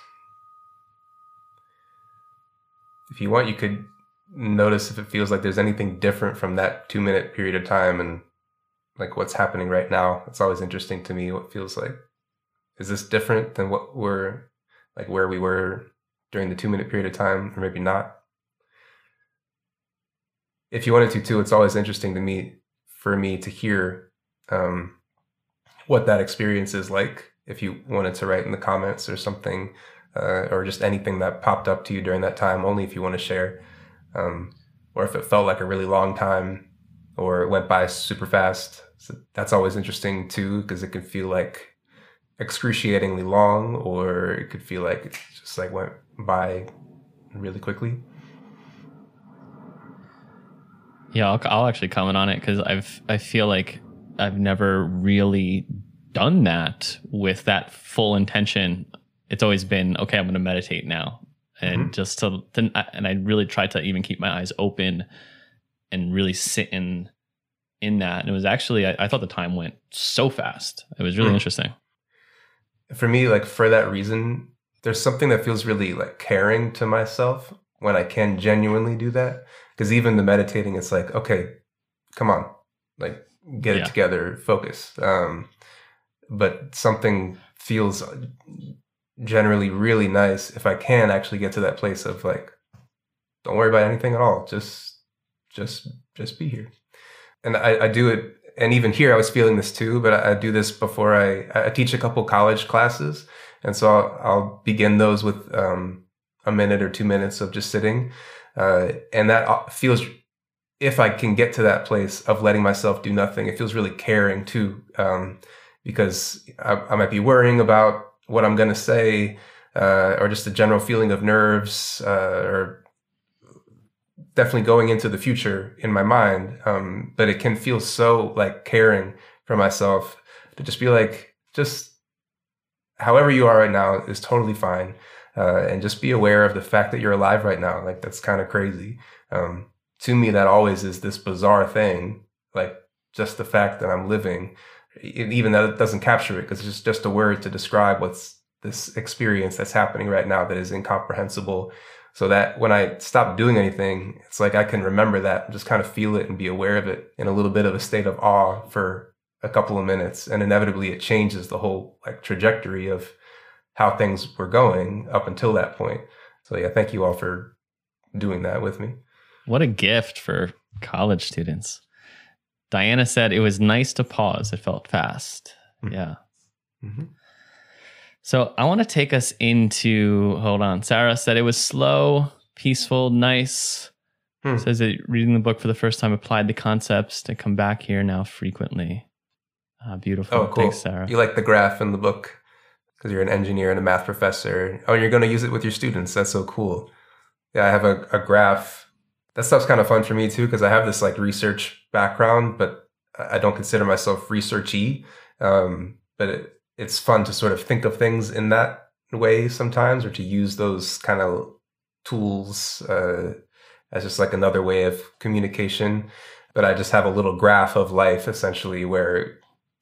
Speaker 2: If you want, you could notice if it feels like there's anything different from that two minute period of time and like what's happening right now. It's always interesting to me what feels like. Is this different than what we're like where we were during the two minute period of time, or maybe not? If you wanted to too, it's always interesting to me for me to hear um, what that experience is like. If you wanted to write in the comments or something, uh, or just anything that popped up to you during that time, only if you want to share um, or if it felt like a really long time or it went by super fast. So that's always interesting too, because it can feel like excruciatingly long, or it could feel like it just like went by really quickly.
Speaker 1: Yeah, I'll, I'll actually comment on it because I've I feel like I've never really done that with that full intention. It's always been okay. I'm going to meditate now, and mm-hmm. just to, to and I really tried to even keep my eyes open and really sit in in that. And it was actually I, I thought the time went so fast. It was really mm. interesting.
Speaker 2: For me, like for that reason, there's something that feels really like caring to myself when I can genuinely do that. Because even the meditating, it's like, okay, come on, like get yeah. it together, focus. Um, but something feels generally really nice if I can actually get to that place of like, don't worry about anything at all. Just, just, just be here. And I, I do it. And even here, I was feeling this too, but I, I do this before I, I teach a couple college classes. And so I'll, I'll begin those with, um, a minute or two minutes of just sitting. Uh, and that uh, feels, if I can get to that place of letting myself do nothing, it feels really caring too. Um, because I, I might be worrying about what I'm going to say, uh, or just a general feeling of nerves, uh, or definitely going into the future in my mind. Um, but it can feel so like caring for myself to just be like, just however you are right now is totally fine. Uh, and just be aware of the fact that you're alive right now. Like that's kind of crazy. Um, to me, that always is this bizarre thing. Like just the fact that I'm living even though it doesn't capture it because it's just, just a word to describe what's this experience that's happening right now that is incomprehensible. So that when I stop doing anything, it's like I can remember that and just kind of feel it and be aware of it in a little bit of a state of awe for a couple of minutes. And inevitably it changes the whole like trajectory of how things were going up until that point. So yeah, thank you all for doing that with me.
Speaker 1: What a gift for college students. Diana said it was nice to pause. It felt fast. Mm-hmm. Yeah. Mm-hmm. So I want to take us into. Hold on. Sarah said it was slow, peaceful, nice. Hmm. Says that reading the book for the first time applied the concepts to come back here now frequently. Uh, beautiful. Oh, cool. Thanks, Sarah.
Speaker 2: You like the graph in the book because you're an engineer and a math professor. Oh, you're going to use it with your students. That's so cool. Yeah, I have a, a graph that stuff's kind of fun for me too because I have this like research background, but I don't consider myself researchy. Um, but it, it's fun to sort of think of things in that way sometimes, or to use those kind of tools uh, as just like another way of communication. But I just have a little graph of life essentially where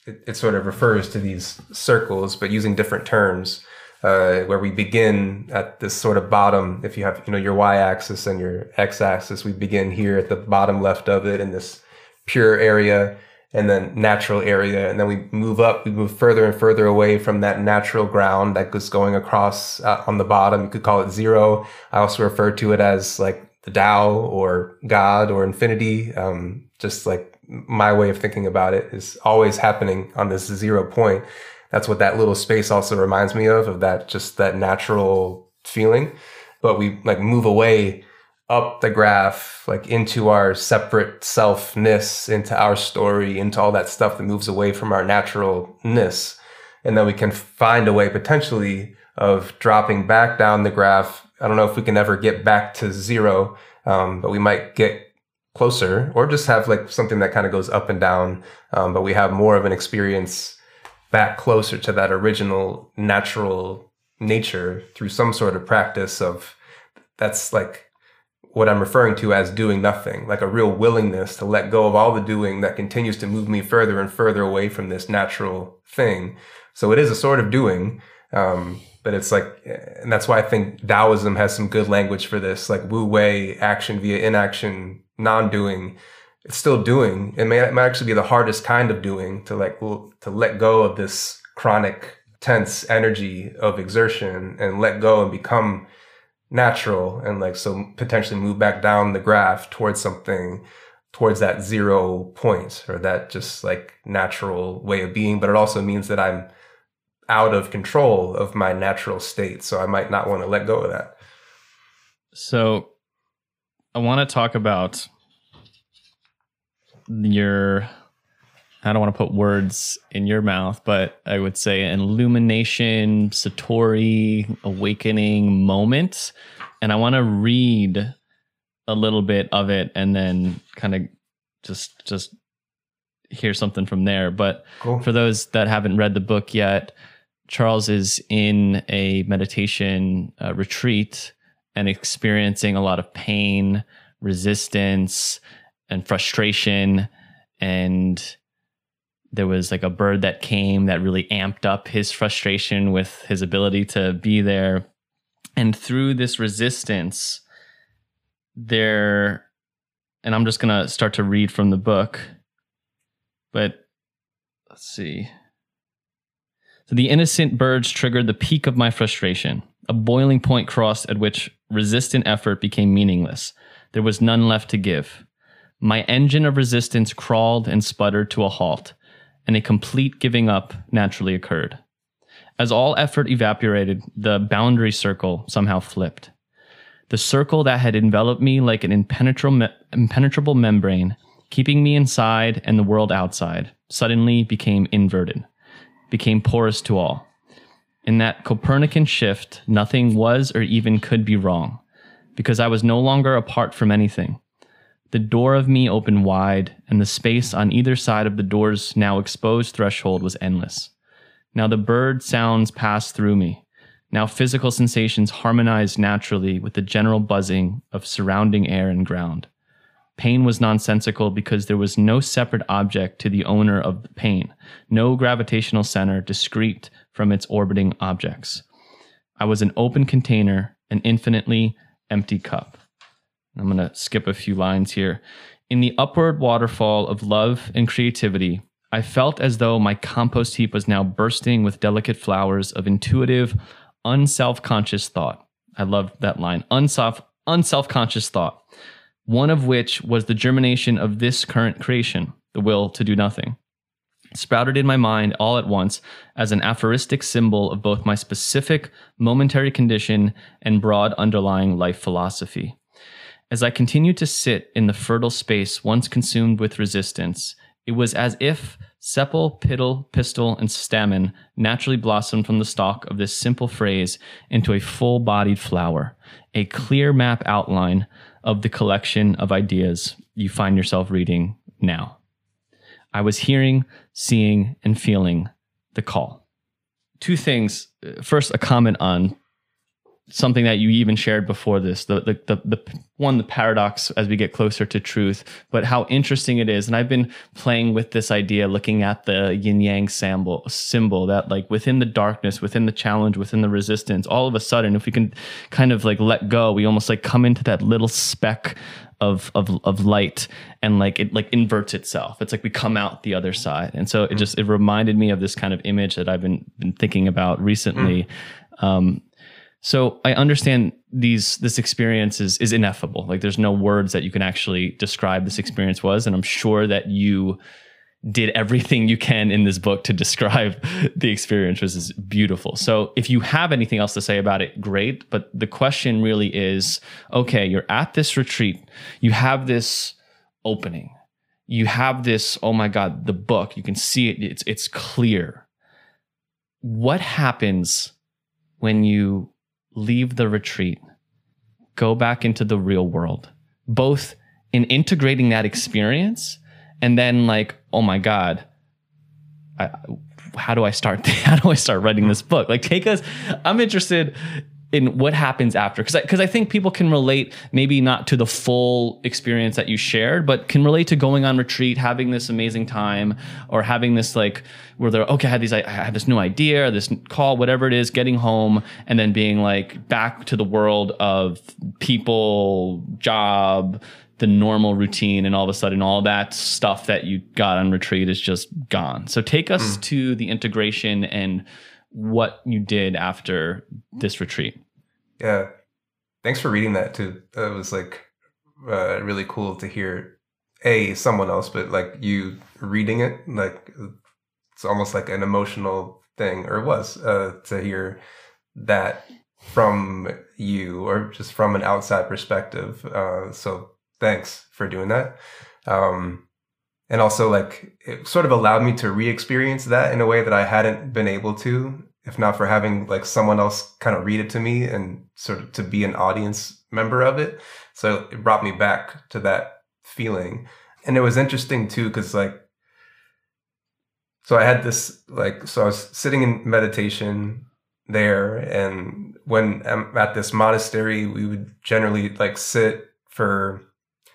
Speaker 2: it, it sort of refers to these circles, but using different terms uh, where we begin at this sort of bottom. If you have, you know, your y-axis and your x-axis, we begin here at the bottom left of it in this pure area and then natural area. And then we move up, we move further and further away from that natural ground that goes going across uh, on the bottom. You could call it zero. I also refer to it as like the Tao or God or infinity. Um, just like my way of thinking about it is always happening on this zero point that's what that little space also reminds me of, of that just that natural feeling. But we like move away up the graph, like into our separate selfness, into our story, into all that stuff that moves away from our naturalness. And then we can find a way potentially of dropping back down the graph. I don't know if we can ever get back to zero, um, but we might get closer or just have like something that kind of goes up and down. Um, but we have more of an experience back closer to that original natural nature through some sort of practice of that's like what I'm referring to as doing nothing, like a real willingness to let go of all the doing that continues to move me further and further away from this natural thing. So it is a sort of doing, Um, but it's like, and that's why I think Taoism has some good language for this, like Wu Wei, action via inaction, non-doing. It's still doing. It may, it might actually be the hardest kind of doing to like to let go of this chronic, tense energy of exertion and let go and become natural and like so potentially move back down the graph towards something towards that zero point or that just like natural way of being. But it also means that i'm out of control of my natural state. So i might not want to let go of that.
Speaker 3: So i want to talk about your I don't want to put words in your mouth, but I would say an illumination, Satori, awakening moment. And I want to read a little bit of it and then kind of just just hear something from there. But cool. for those that haven't read the book yet, Charles is in a meditation uh, retreat and experiencing a lot of pain, resistance, and frustration. And there was like a bird that came that really amped up his frustration with his ability to be there. And through this resistance there and i'm just going to start to read from the book but let's see. So the innocent birds triggered the peak of my frustration a boiling point crossed at which resistant effort became meaningless. There was none left to give my engine of resistance crawled and sputtered to a halt and a complete giving up naturally occurred. As all effort evaporated, the boundary circle somehow flipped. The circle that had enveloped me like an impenetrable, impenetrable membrane, keeping me inside and the world outside, suddenly became inverted, became porous to all. In that Copernican shift, nothing was or even could be wrong, because I was no longer apart from anything. The door of me opened wide, and the space on either side of the door's now exposed threshold was endless. Now the bird sounds passed through me. Now physical sensations harmonized naturally with the general buzzing of surrounding air and ground. Pain was nonsensical because there was no separate object to the owner of the pain, no gravitational center discrete from its orbiting objects. I was an open container, an infinitely empty cup. I'm going to skip a few lines here. In the upward waterfall of love and creativity, I felt as though my compost heap was now bursting with delicate flowers of intuitive, unself conscious thought. I love that line unself unself conscious thought, one of which was the germination of this current creation, the will to do nothing. Sprouted in my mind all at once as an aphoristic symbol of both my specific momentary condition and broad underlying life philosophy. As I continued to sit in the fertile space once consumed with resistance, it was as if sepal, pitil, pistil, and stamen naturally blossomed from the stalk of this simple phrase into a full bodied flower, a clear map outline of the collection of ideas you find yourself reading now. I was hearing, seeing, and feeling the call. Two things. First, a comment on something that you even shared before this the, the, the the one the paradox as we get closer to truth but how interesting it is. And i've been playing with this idea looking at the yin yang symbol symbol that like within the darkness within the challenge within the resistance all of a sudden if we can kind of like let go we almost like come into that little speck of of of light and like it like inverts itself. It's like we come out the other side. And so it just it reminded me of this kind of image that i've been been thinking about recently. Mm. um, so I understand these this experience is is ineffable. Like there's no words that you can actually describe this experience was, and I'm sure that you did everything you can in this book to describe the experience, which is beautiful. So if you have anything else to say about it, great. But the question really is, okay, you're at this retreat, you have this opening, you have this, oh my God, the book, you can see it, it's it's clear. What happens when you leave the retreat, go back into the real world, both in integrating that experience and then like, oh my God, I, how do I start? How do I start writing this book? Like, take us. I'm interested in what happens after because because I, I, think people can relate maybe not to the full experience that you shared but can relate to going on retreat having this amazing time or having this like where they're okay I had these I had this new idea this call whatever it is getting home and then being like back to the world of people job the normal routine and all of a sudden all that stuff that you got on retreat is just gone so take us mm. to the integration and what you did after this retreat.
Speaker 2: Yeah. Thanks for reading that too. That was like uh, really cool to hear a someone else, but like you reading it, like it's almost like an emotional thing, or was uh, to hear that from you, or just from an outside perspective. Uh, so thanks for doing that. Um, and also like it sort of allowed me to re-experience that in a way that I hadn't been able to if not for having like someone else kind of read it to me and sort of to be an audience member of it. So it brought me back to that feeling. And it was interesting too cuz like so I had this like so I was sitting in meditation there and when I'm at this monastery we would generally like sit for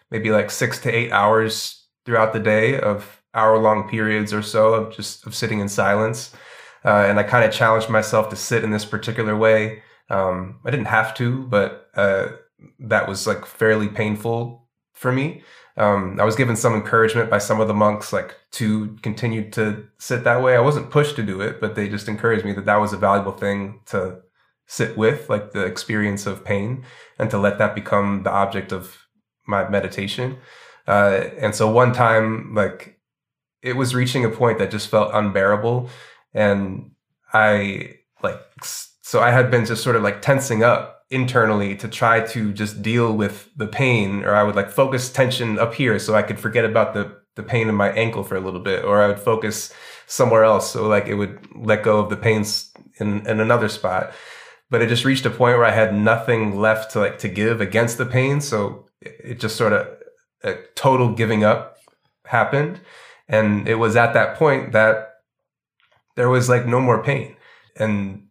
Speaker 2: maybe like 6 to 8 hours throughout the day of hour long periods or so of just of sitting in silence. Uh, and I kind of challenged myself to sit in this particular way. Um, I didn't have to, but uh, that was like fairly painful for me. Um, I was given some encouragement by some of the monks, like to continue to sit that way. I wasn't pushed to do it, but they just encouraged me that that was a valuable thing to sit with, like the experience of pain, and to let that become the object of my meditation. Uh, and so one time, like, it was reaching a point that just felt unbearable. And I, like, so I had been just sort of like tensing up internally to try to just deal with the pain, or I would like focus tension up here so I could forget about the, the pain in my ankle for a little bit, or I would focus somewhere else. So like it would let go of the pains in, in another spot. But it just reached a point where I had nothing left to like to give against the pain. So it just sort of a total giving up happened. And it was at that point that there was like no more pain. And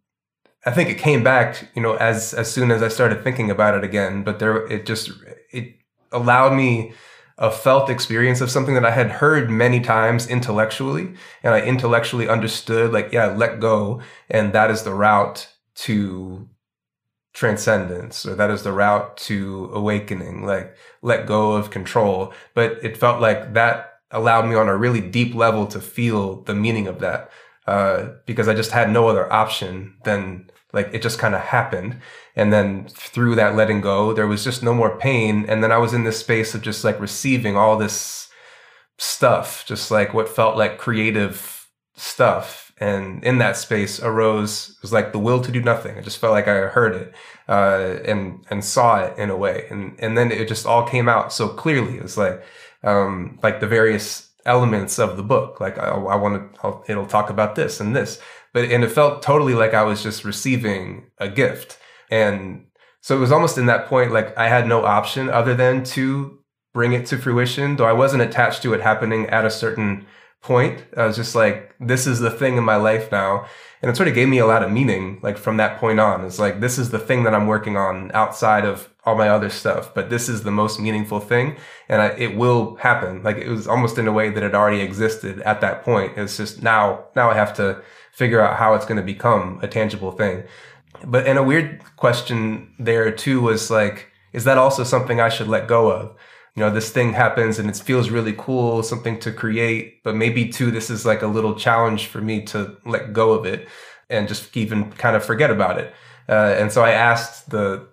Speaker 2: I think it came back, you know, as as soon as I started thinking about it again. But there, it just it allowed me a felt experience of something that I had heard many times intellectually, and I intellectually understood, like, yeah, let go, and that is the route to transcendence or that is the route to awakening like let go of control. But it felt like that allowed me on a really deep level to feel the meaning of that uh, because i just had no other option than like it just kind of happened. And then through that letting go there was just no more pain. And then i was in this space of just like receiving all this stuff just like what felt like creative stuff and in that space arose was like the will to do nothing. I just felt like I heard it uh, and and saw it in a way, and and then it just all came out so clearly. It was like um, like the various elements of the book. Like I, I want to, it'll talk about this and this, but and it felt totally like I was just receiving a gift, and so it was almost in that point like I had no option other than to bring it to fruition. Though I wasn't attached to it happening at a certain point. I was just like, this is the thing in my life now. And it sort of gave me a lot of meaning, like from that point on. It's like, this is the thing that I'm working on outside of all my other stuff, but this is the most meaningful thing. And I, it will happen. Like it was almost in a way that it already existed at that point. It's just now, now I have to figure out how it's going to become a tangible thing. But, and a weird question there too was like, is that also something I should let go of? You know, this thing happens and it feels really cool, something to create, but maybe too, this is like a little challenge for me to let go of it and just even kind of forget about it. Uh, and so I asked the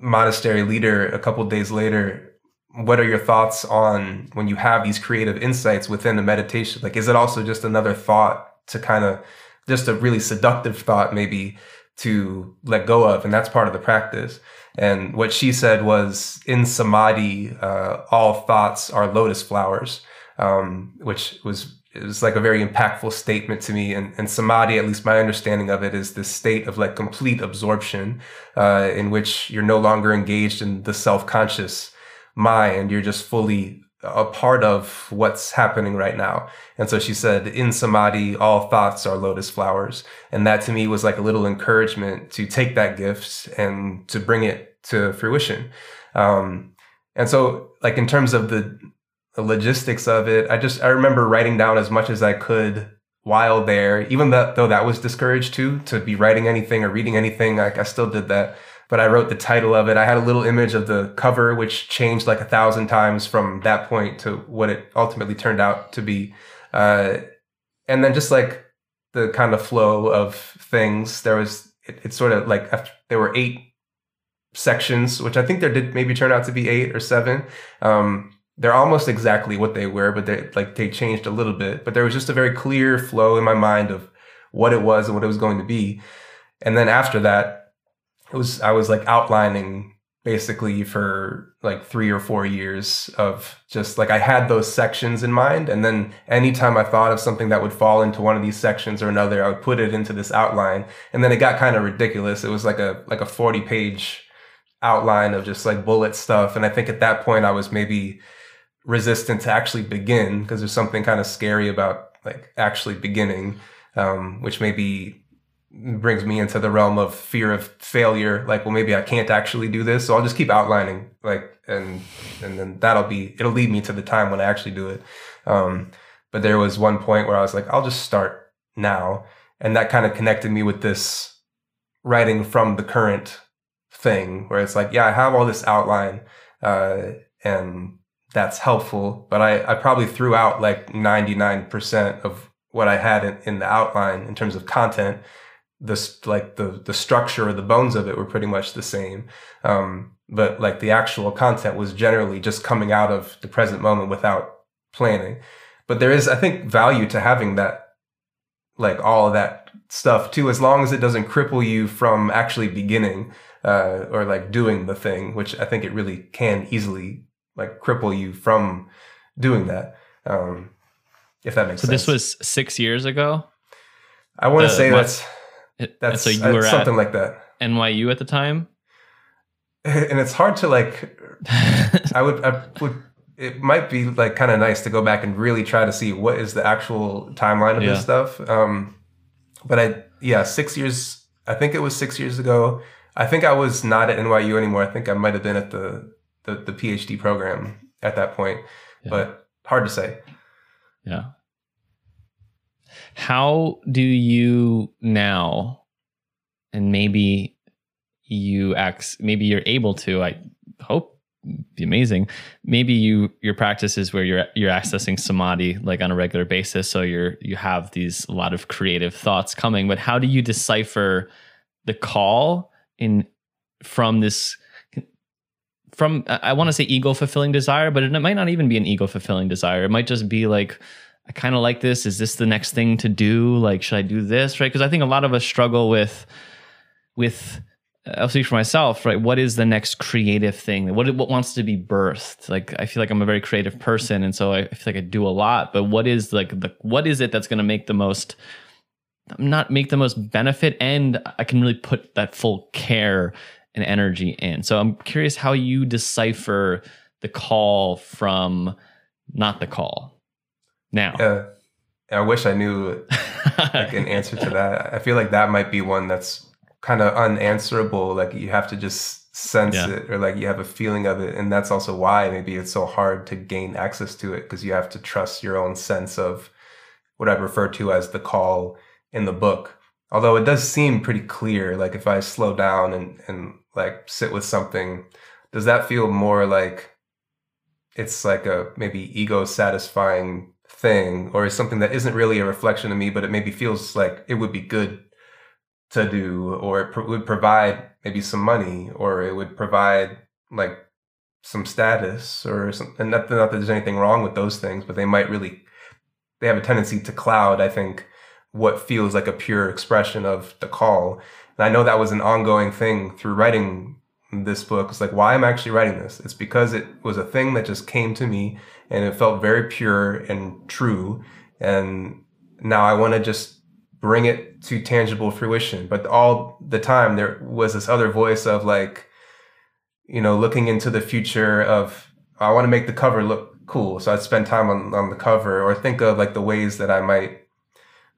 Speaker 2: monastery leader a couple days later, what are your thoughts on when you have these creative insights within the meditation? Like, is it also just another thought to kind of just a really seductive thought, maybe to let go of? And that's part of the practice. And what she said was, in samadhi, uh, all thoughts are lotus flowers, um, which was it was like a very impactful statement to me. And, and samadhi, at least my understanding of it, is this state of like complete absorption, uh, in which you're no longer engaged in the self conscious mind. You're just fully a part of what's happening right now. And so she said, in samadhi, all thoughts are lotus flowers. And that to me was like a little encouragement to take that gift and to bring it to fruition. Um, and so like in terms of the, the logistics of it, I just, I remember writing down as much as I could while there, even though that was discouraged too, to be writing anything or reading anything, like I still did that but I wrote the title of it. I had a little image of the cover, which changed like a thousand times from that point to what it ultimately turned out to be. Uh, and then just like the kind of flow of things, there was, it, sort of like, after, there were eight sections, which I think there did maybe turn out to be eight or seven. Um, they're almost exactly what they were, but they like they changed a little bit. But there was just a very clear flow in my mind of what it was and what it was going to be. And then after that, it was I was like outlining basically for like three or four years of just like I had those sections in mind. And then anytime I thought of something that would fall into one of these sections or another, I would put it into this outline. And then it got kind of ridiculous. It was like a, like a 40 page outline of just like bullet stuff. And I think at that point I was maybe resistant to actually begin because there's something kind of scary about like actually beginning, um, which maybe brings me into the realm of fear of failure. Like well maybe i can't actually do this so i'll just keep outlining like and and then that'll be it'll lead me to the time when i actually do it. Um but there was one point where i was like i'll just start now. And that kind of connected me with this writing from the current thing where it's like yeah i have all this outline uh and that's helpful but i i probably threw out like 99% of what i had in, in the outline in terms of content the like the the structure or the bones of it were pretty much the same. Um, but like the actual content was generally just coming out of the present moment without planning. But there is i think value to having that like all of that stuff too as long as it doesn't cripple you from actually beginning uh, or like doing the thing which i think it really can easily like cripple you from doing that um, if that makes
Speaker 3: so
Speaker 2: sense.
Speaker 3: so this was six years ago?
Speaker 2: I want to say that's
Speaker 3: that's so you were
Speaker 2: something like that.
Speaker 3: NYU at the time,
Speaker 2: and it's hard to like. I would, I would. It might be like kind of nice to go back and really try to see what is the actual timeline of yeah. this stuff. Um, but I, yeah, six years. I think it was six years ago. I think I was not at NYU anymore. I think I might have been at the the, the PhD program at that point, yeah. but hard to say.
Speaker 3: Yeah. How do you now, and maybe you act, maybe you're able to, I hope be amazing. Maybe you your practice is where you're you're accessing samadhi like on a regular basis, so you're you have these a lot of creative thoughts coming. But how do you decipher the call in from this from I want to say ego fulfilling desire, but it might not even be an ego fulfilling desire. It might just be like I kind of like this. Is this the next thing to do? Like, should I do this? Right? Because I think a lot of us struggle with, with, I'll speak for myself, right? What is the next creative thing? What what wants to be birthed? Like, I feel like I'm a very creative person, and so I, feel like I do a lot. But what is like the what is it that's going to make the most, not make the most benefit, and I can really put that full care and energy in. So I'm curious how you decipher the call from not the call now.
Speaker 2: Yeah. I wish I knew like an answer to that. I feel like that might be one that's kind of unanswerable. Like you have to just sense yeah. it or like you have a feeling of it. And that's also why maybe it's so hard to gain access to it because you have to trust your own sense of what I refer to as the call in the book. Although it does seem pretty clear, like if I slow down and, and like sit with something, does that feel more like it's like a maybe ego satisfying thing or is something that isn't really a reflection of me, but it maybe feels like it would be good to do, or it pro- would provide maybe some money, or it would provide like some status or something. And not, not that there's anything wrong with those things, but they might really, they have a tendency to cloud, I think, what feels like a pure expression of the call. And I know that was an ongoing thing through writing this book. It's like, why I'm actually writing this? It's because it was a thing that just came to me and it felt very pure and true. And now I want to just bring it to tangible fruition. But all the time there was this other voice of like, you know, looking into the future of, I want to make the cover look cool. So I'd spend time on, on the cover or think of like the ways that I might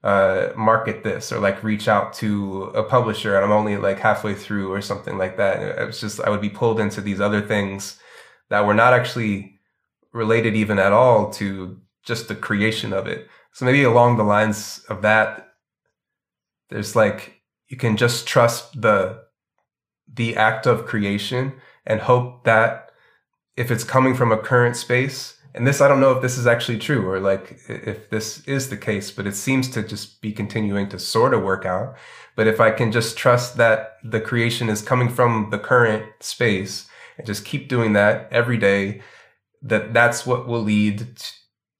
Speaker 2: uh, market this or like reach out to a publisher and I'm only like halfway through or something like that. It was just, I would be pulled into these other things that were not actually related even at all to just the creation of it. So maybe along the lines of that, there's like, you can just trust the, the act of creation and hope that if it's coming from a current space, and this i don't know if this is actually true or like if this is the case but it seems to just be continuing to sort of work out. But if i can just trust that the creation is coming from the current space and just keep doing that every day that that's what will lead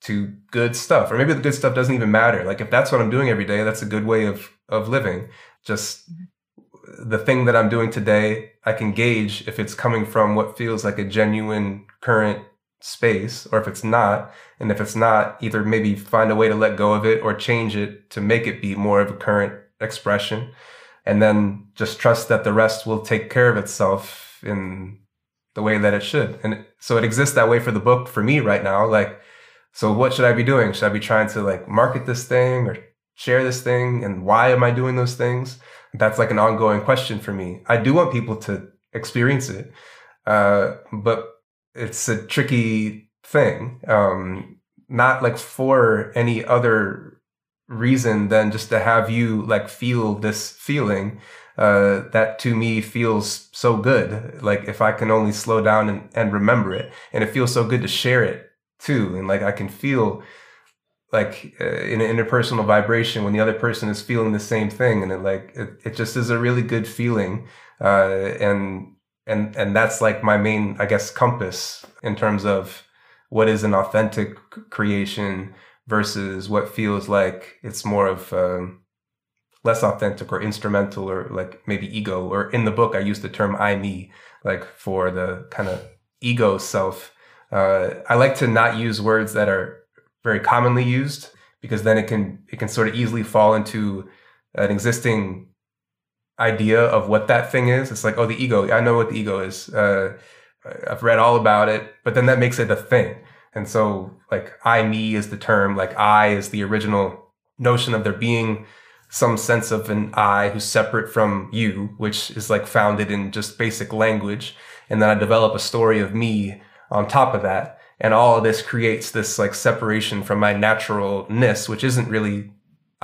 Speaker 2: to good stuff. Or maybe the good stuff doesn't even matter. Like if that's what i'm doing every day that's a good way of of living. Just mm-hmm. the thing that i'm doing today i can gauge if it's coming from what feels like a genuine current space or if it's not and if it's not either maybe find a way to let go of it or change it to make it be more of a current expression. And then just trust that the rest will take care of itself in the way that it should. And so it exists that way for the book for me right now like so what should i be doing? Should i be trying to like market this thing or share this thing? And why am i doing those things? That's like an ongoing question for me. I do want people to experience it uh, but it's a tricky thing. Um, not like for any other reason than just to have you like feel this feeling uh, that to me feels so good. Like if I can only slow down and, and remember it, and it feels so good to share it too, and like I can feel like uh, in an interpersonal vibration when the other person is feeling the same thing, and it like it, it just is a really good feeling. Uh, and and and that's like my main i guess compass in terms of what is an authentic creation versus what feels like it's more of um, less authentic or instrumental or like maybe ego. Or in the book i use the term i me like for the kind of ego self. Uh, i like to not use words that are very commonly used because then it can it can sort of easily fall into an existing idea of what that thing is. It's like, oh, the ego. I know what the ego is. Uh, I've read all about it, but then that makes it a thing. And so, like, I, me is the term. Like, I is the original notion of there being some sense of an I who's separate from you, which is like founded in just basic language. And then I develop a story of me on top of that. And all of this creates this like separation from my naturalness, which isn't really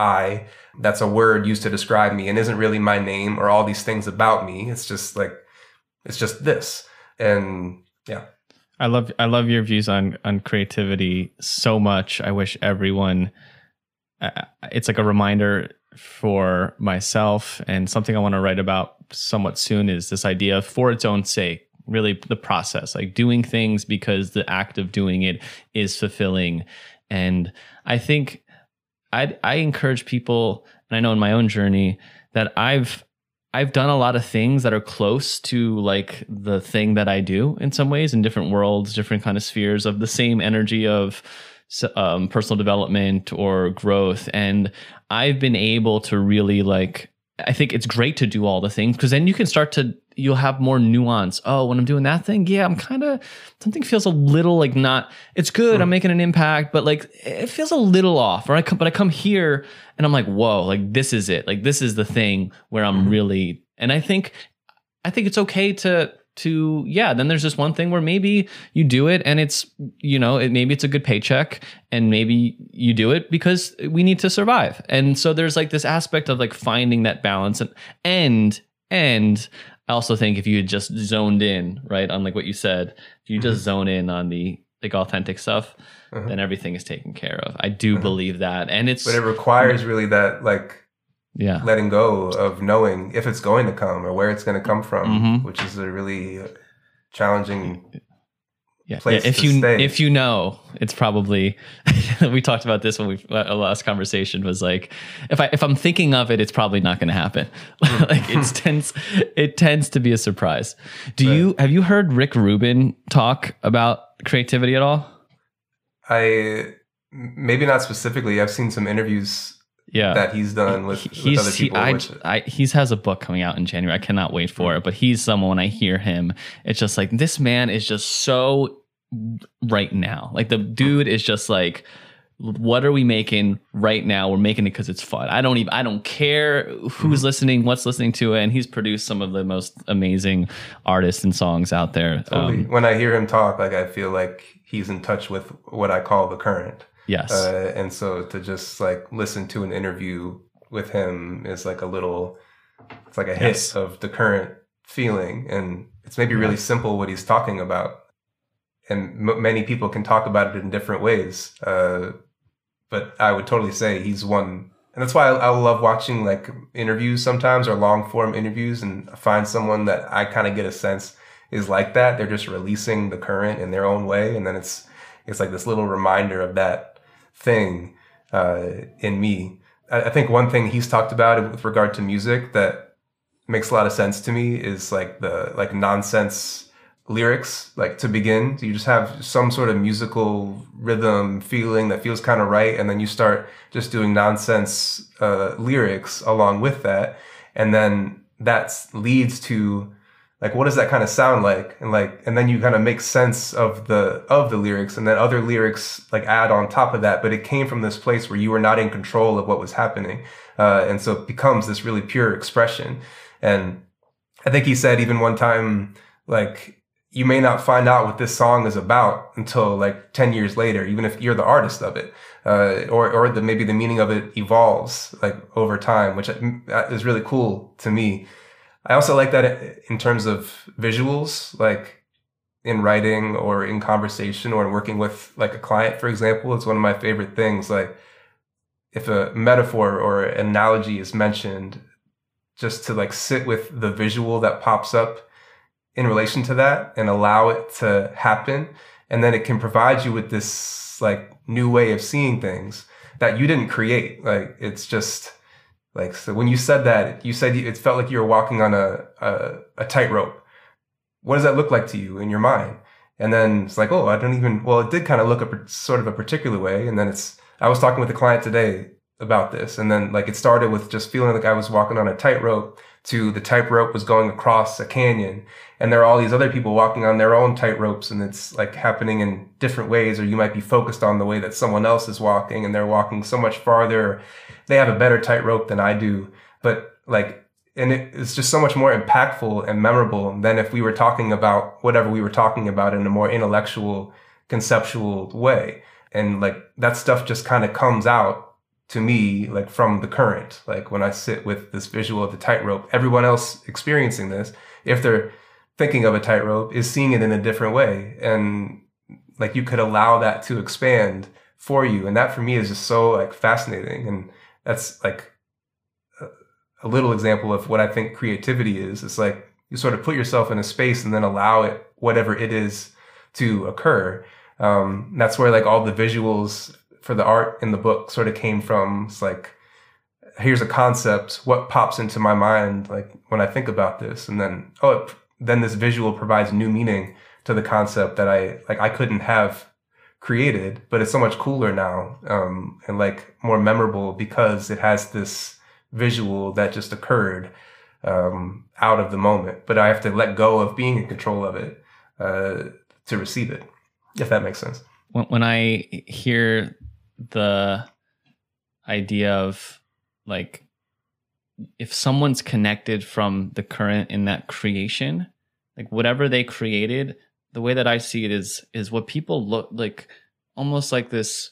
Speaker 2: I. That's a word used to describe me and isn't really my name or all these things about me. It's just like, it's just this. And yeah.
Speaker 3: I love I love your views on on creativity so much. I wish everyone uh, it's like a reminder for myself and something I want to write about somewhat soon is this idea for its own sake really the process like doing things because the act of doing it is fulfilling and i think I I encourage people, and I know in my own journey that I've I've done a lot of things that are close to like the thing that I do in some ways in different worlds, different kind of spheres of the same energy of um, personal development or growth, and I've been able to really like. I think it's great to do all the things because then you can start to you'll have more nuance. Oh, when I'm doing that thing, yeah, I'm kind of something feels a little like not. It's good. Mm. I'm making an impact, but like it feels a little off. Or I come, but I come here and I'm like, whoa, like this is it. Like this is the thing where I'm mm. really. And I think, I think it's okay to to yeah then there's this one thing where maybe you do it and it's you know it, maybe it's a good paycheck and maybe you do it because we need to survive and so there's like this aspect of like finding that balance and and and I also think if you had just zoned in, right, on like what you said, if you just mm-hmm. zone in on the like authentic stuff, uh-huh. then everything is taken care of. I do uh-huh. believe that. And it's
Speaker 2: But it requires really that like
Speaker 3: yeah,
Speaker 2: letting go of knowing if it's going to come or where it's going to come from, mm-hmm. which is a really challenging
Speaker 3: yeah, yeah. if you stay. if you know it's probably we talked about this when we uh, our last conversation was like if i if i'm thinking of it it's probably not going to happen like it hmm. tends it tends to be a surprise do right. you have you heard rick rubin talk about creativity at all
Speaker 2: i maybe not specifically i've seen some interviews yeah that he's done with, he's, with other people. He, I,
Speaker 3: I, he's has a book coming out in January. I cannot wait for hmm. it. But he's someone when I hear him, it's just like this man is just so right now. Like the dude is just like, what are we making right now? We're making it because it's fun. I don't even I don't care who's
Speaker 2: Mm-hmm.
Speaker 3: listening, what's listening to it, and he's produced some of the most amazing artists and songs out there.
Speaker 2: Totally.
Speaker 3: Um,
Speaker 2: when I hear him talk, like I feel like he's in touch with what I call the current.
Speaker 3: yes,
Speaker 2: Uh, and so to just like listen to an interview with him is like a little, it's like a hit
Speaker 3: Yes.
Speaker 2: of the current feeling. And it's maybe really simple what he's talking about. And m- many people can talk about it in different ways. Uh, but I would totally say he's one. And that's why I, I love watching like interviews sometimes or long form interviews and find someone that I kind of get a sense is like that. They're just releasing the current in their own way. And then it's, it's like this little reminder of that thing uh, in me. I, I think one thing he's talked about with regard to music that makes a lot of sense to me is like the like nonsense lyrics like to begin. You just have some sort of musical rhythm feeling that feels kind of right and then you start just doing nonsense uh, lyrics along with that. And then that leads to like what does that kind of sound like? And like and then you kind of make sense of the of the lyrics and then other lyrics like add on top of that. But it came from this place where you were not in control of what was happening uh, and so it becomes this really pure expression. And i think he said even one time like you may not find out what this song is about until like 10 years later even if you're the artist of it uh, or or the maybe the meaning of it evolves like over time which is really cool to me I also like that in terms of visuals, like in writing or in conversation or in working with like a client, for example. It's one of my favorite things. Like if a metaphor or analogy is mentioned, just to like sit with the visual that pops up in relation to that and allow it to happen. And then it can provide you with this like new way of seeing things that you didn't create. Like it's just, like so when you said that, you said it felt like you were walking on a a, a tightrope. What does that look like to you in your mind? And then it's like, oh, I don't even. Well, it did kind of look a sort of a particular way. And then it's. I was talking with a client today about this, and then like it started with just feeling like I was walking on a tightrope. To the tightrope was going across a canyon, and there are all these other people walking on their own tightropes, and it's like happening in different ways. Or you might be focused on the way that someone else is walking, and they're walking so much farther they have a better tightrope than I do. But like, and it, it's just so much more impactful and memorable than if we were talking about whatever we were talking about in a more intellectual, conceptual way. And like that stuff just kind of comes out to me like from the current. Like when I sit with this visual of the tightrope, everyone else experiencing this, if they're thinking of a tightrope, is seeing it in a different way. And like you could allow that to expand for you. And that for me is just so like fascinating. And that's like a, little example of what I think creativity is. It's like you sort of put yourself in a space and then allow it, whatever it is, to occur. Um, that's where like all the visuals for the art in the book sort of came from. It's like, here's a concept. What pops into my mind, like when I think about this, and then oh, it, then this visual provides new meaning to the concept that I like. I couldn't have created, but it's so much cooler now um, and like more memorable because it has this visual that just occurred um, out of the moment. But I have to let go of being in control of it uh, to receive it, if that makes sense.
Speaker 3: when, when I hear the idea of like if someone's connected from the current in that creation, like whatever they created, the way that I see it is is what people look like almost like this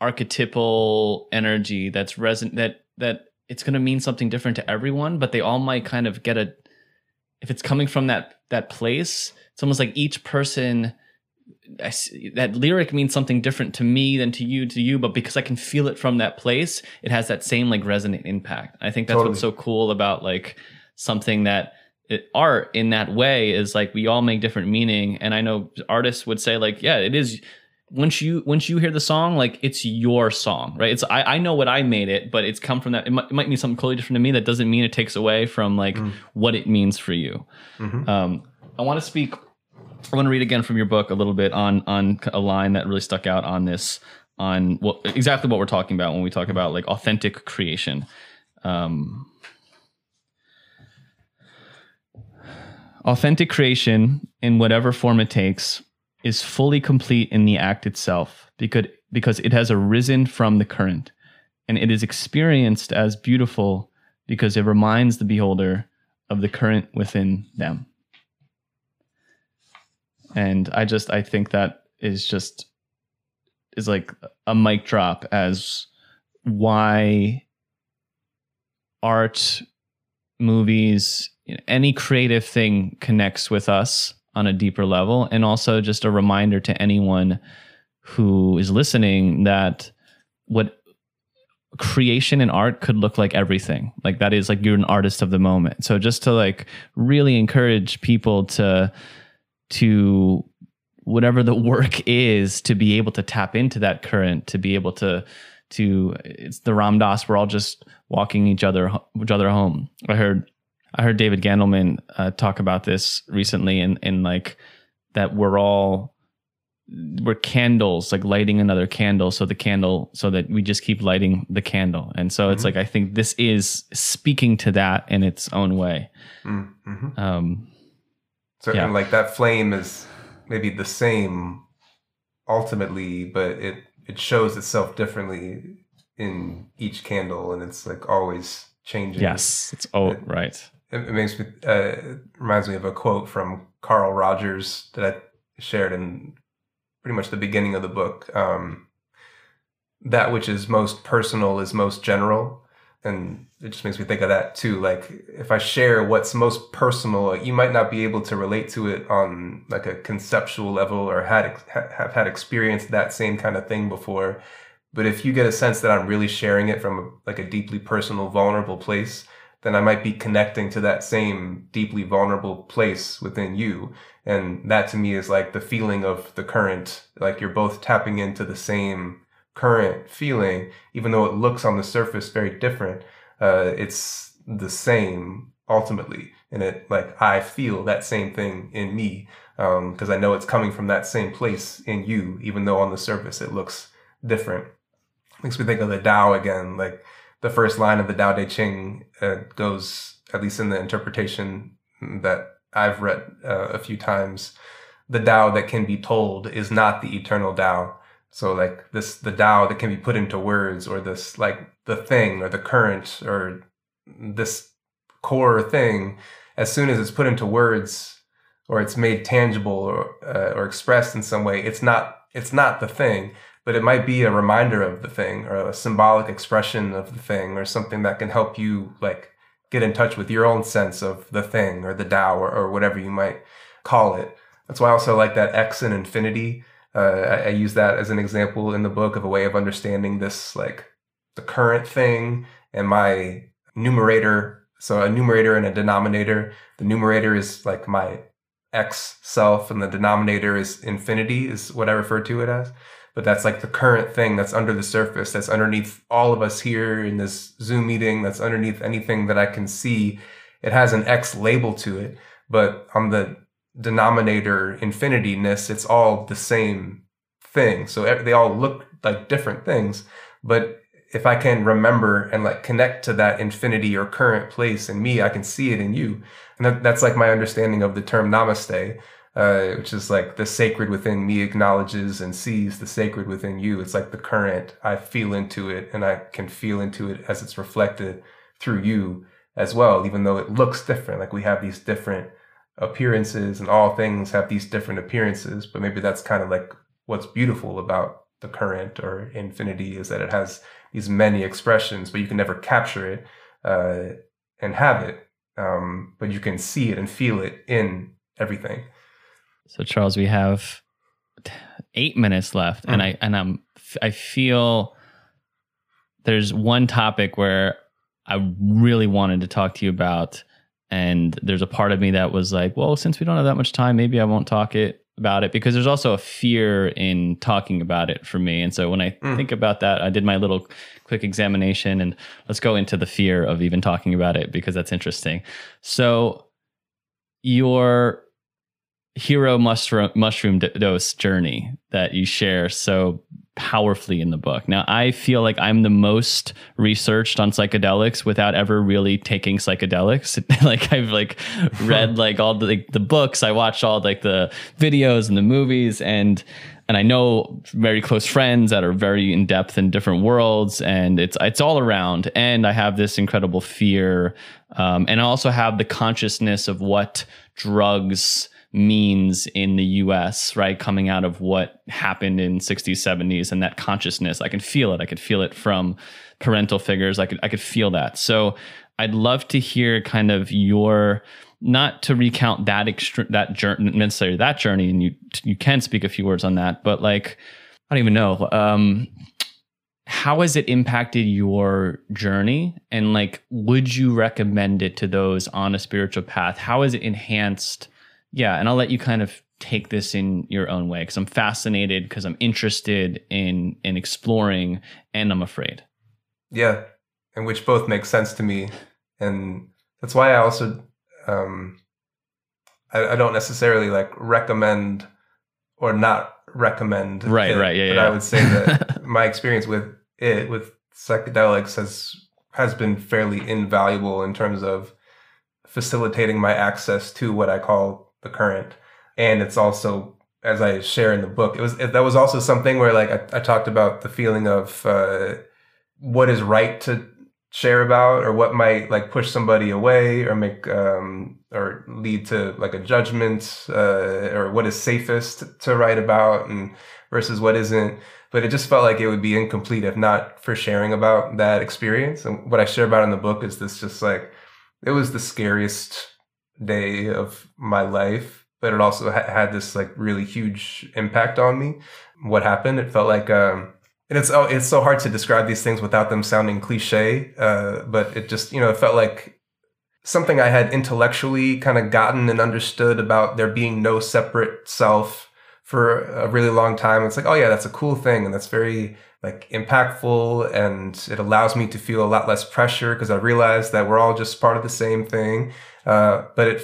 Speaker 3: archetypal energy that's resonant that that it's going to mean something different to everyone, but they all might kind of get a if it's coming from that that place, it's almost like each person I see, that lyric means something different to me than to you to you but because i can feel it from that place it has that same like resonant impact i think that's
Speaker 2: Totally.
Speaker 3: what's so cool about like something that it, art in that way is like we all make different meaning and i know artists would say like yeah it is once you once you hear the song like it's your song right it's i, I know what i made it but it's come from that it might, it might mean something totally different to me that doesn't mean it takes away from like
Speaker 2: Mm.
Speaker 3: what it means for you
Speaker 2: Mhm.
Speaker 3: um, I want to speak. I want to read again from your book a little bit on on a line that really stuck out on this on what exactly what we're talking about when we talk about like authentic creation. Um, authentic creation, in whatever form it takes, is fully complete in the act itself because because it has arisen from the current and it is experienced as beautiful because it reminds the beholder of the current within them. And I just I think that is just is like a mic drop as why art, movies, any creative thing connects with us on a deeper level. And also just a reminder to anyone who is listening that what creation and art could look like everything. Like that is like you're an artist of the moment. So just to like really encourage people to to whatever the work is to be able to tap into that current, to be able to to it's the Ram Dass. We're all just walking each other each other home. I heard I heard David Gandelman uh, talk about this recently, and and like that we're all we're candles, like lighting another candle, so the candle, so that we just keep lighting the candle, and so mm-hmm. it's like I think this is speaking to that in its own way. Mm-hmm.
Speaker 2: Um, so yeah. like that flame is maybe the same ultimately, but it it shows itself differently in each candle, and it's like always changing.
Speaker 3: Yes, it's oh it, right.
Speaker 2: It, it makes me uh, reminds me of a quote from Carl Rogers that I shared in pretty much the beginning of the book. Um, that which is most personal is most general, and it just makes me think of that too like if i share what's most personal you might not be able to relate to it on like a conceptual level or had have had experienced that same kind of thing before. But if you get a sense that i'm really sharing it from a, like a deeply personal vulnerable place then i might be connecting to that same deeply vulnerable place within you. And that to me is like the feeling of the current like you're both tapping into the same current feeling, even though it looks on the surface very different, uh, it's the same ultimately. And it like I feel that same thing in me because um, I know it's coming from that same place in you, even though on the surface it looks different. Makes me think of the Tao again. Like the first line of the Tao Te Ching uh, goes, at least in the interpretation that I've read uh, a few times, the Tao that can be told is not the eternal Tao so like this, the Tao that can be put into words, or this like the thing, or the current, or this core thing, as soon as it's put into words, or it's made tangible, or uh, or expressed in some way, it's not it's not the thing, but it might be a reminder of the thing, or a symbolic expression of the thing, or something that can help you like get in touch with your own sense of the thing, or the Tao, or, or whatever you might call it. That's why I also like that X in infinity uh, I, I use that as an example in the book of a way of understanding this, like the current thing and my numerator. So a numerator and a denominator. The numerator is like my X self, and the denominator is infinity, is what I refer to it as. But that's like the current thing that's under the surface, that's underneath all of us here in this Zoom meeting, that's underneath anything that I can see. It has an X label to it. But on the denominator infinityness, it's all the same thing. So they all look like different things. But if I can remember and like connect to that infinity or current place in me, I can see it in you. And that, that's like my understanding of the term namaste, uh, which is like the sacred within me acknowledges and sees the sacred within you. It's like the current. I feel into it and I can feel into it as it's reflected through you as well, even though it looks different. Like we have these different appearances and all things have these different appearances but maybe that's kind of like what's beautiful about the current or infinity is that it has these many expressions but you can never capture it uh, and have it um, but you can see it and feel it in everything
Speaker 3: so charles we have eight minutes left mm. and i and i'm i feel there's one topic where i really wanted to talk to you about and there's a part of me that was like, well, since we don't have that much time, maybe I won't talk it about it because there's also a fear in talking about it for me. And so when I mm. think about that, I did my little quick examination and let's go into the fear of even talking about it because that's interesting. So your hero mushroom mushroom dose journey that you share. So powerfully in the book. Now, I feel like I'm the most researched on psychedelics without ever really taking psychedelics. like I've like read like all the like, the books, I watched all like the videos and the movies and and I know very close friends that are very in depth in different worlds, and it's it's all around. And I have this incredible fear, um, and I also have the consciousness of what drugs means in the US, right? Coming out of what happened in 60s, 70s and that consciousness. I can feel it. I could feel it from parental figures. I could I could feel that. So I'd love to hear kind of your not to recount that extre- that journey necessarily that journey and you you can speak a few words on that, but like I don't even know. Um how has it impacted your journey and like would you recommend it to those on a spiritual path how has it enhanced yeah, and I'll let you kind of take this in your own way because I'm fascinated because I'm interested in in exploring and I'm afraid.
Speaker 2: Yeah, and which both make sense to me, and that's why I also um, I, I don't necessarily like recommend or not recommend.
Speaker 3: Right,
Speaker 2: it,
Speaker 3: right, yeah,
Speaker 2: but
Speaker 3: yeah.
Speaker 2: I would say that my experience with it with psychedelics has has been fairly invaluable in terms of facilitating my access to what I call the current. And it's also, as I share in the book, it was that was also something where like I, I talked about the feeling of uh, what is right to share about or what might like push somebody away or make um, or lead to like a judgment uh, or what is safest to write about and versus what isn't but it just felt like it would be incomplete if not for sharing about that experience and what i share about in the book is this just like it was the scariest day of my life, but it also ha- had this like really huge impact on me. What happened? It felt like, um, and it's oh, it's so hard to describe these things without them sounding cliche. Uh, but it just you know it felt like something I had intellectually kind of gotten and understood about there being no separate self for a really long time. It's like, oh yeah, that's a cool thing, and that's very like impactful, and it allows me to feel a lot less pressure because I realize that we're all just part of the same thing. Uh, but it,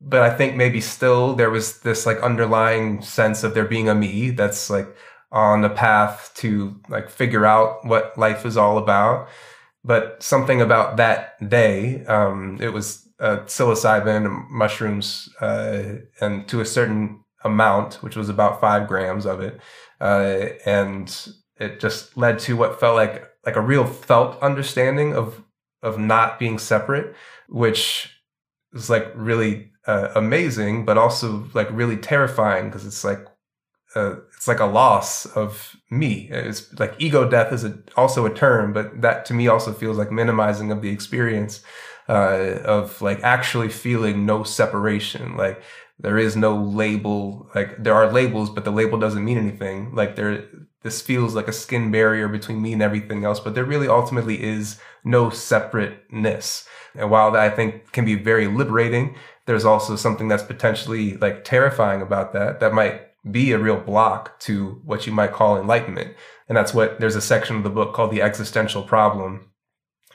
Speaker 2: but I think maybe still there was this like underlying sense of there being a me that's like on the path to like figure out what life is all about. But something about that day, um, it was uh, psilocybin mushrooms, uh, and to a certain amount, which was about five grams of it, uh, and it just led to what felt like like a real felt understanding of of not being separate, which is like really uh, amazing, but also like really terrifying because it's like uh, it's like a loss of me. It's like ego death is a, also a term, but that to me also feels like minimizing of the experience uh, of like actually feeling no separation. Like there is no label. Like there are labels, but the label doesn't mean anything. Like there, this feels like a skin barrier between me and everything else, but there really ultimately is no separateness. And while that I think can be very liberating, there's also something that's potentially like terrifying about that, that might be a real block to what you might call enlightenment. And that's what there's a section of the book called the existential problem.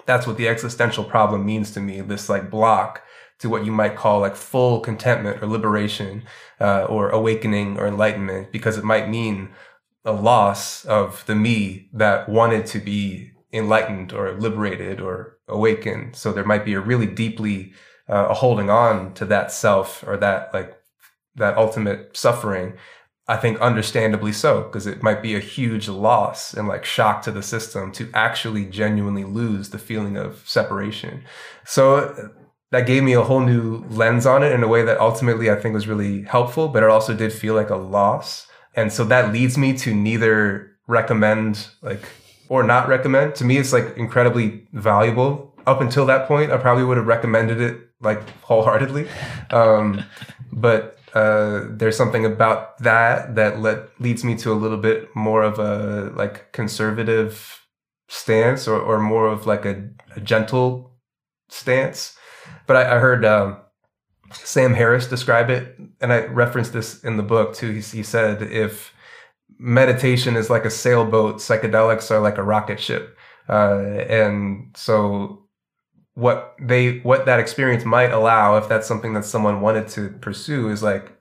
Speaker 2: That's what the existential problem means to me. This like block to what you might call like full contentment or liberation, uh, or awakening or enlightenment, because it might mean a loss of the me that wanted to be enlightened or liberated or awakened. So there might be a really deeply uh, a holding on to that self or that like that ultimate suffering. I think understandably so, because it might be a huge loss and like shock to the system to actually genuinely lose the feeling of separation. So that gave me a whole new lens on it in a way that ultimately I think was really helpful, but it also did feel like a loss. And so that leads me to neither recommend like or not recommend. To me, it's like incredibly valuable. Up until that point, I probably would have recommended it like wholeheartedly. Um, but uh, there's something about that that let, leads me to a little bit more of a like conservative stance or, or more of like a, a gentle stance. But I, I heard um, Sam Harris describe it, and I referenced this in the book too. He, he said if meditation is like a sailboat, psychedelics are like a rocket ship, uh, and so what they what that experience might allow, if that's something that someone wanted to pursue, is like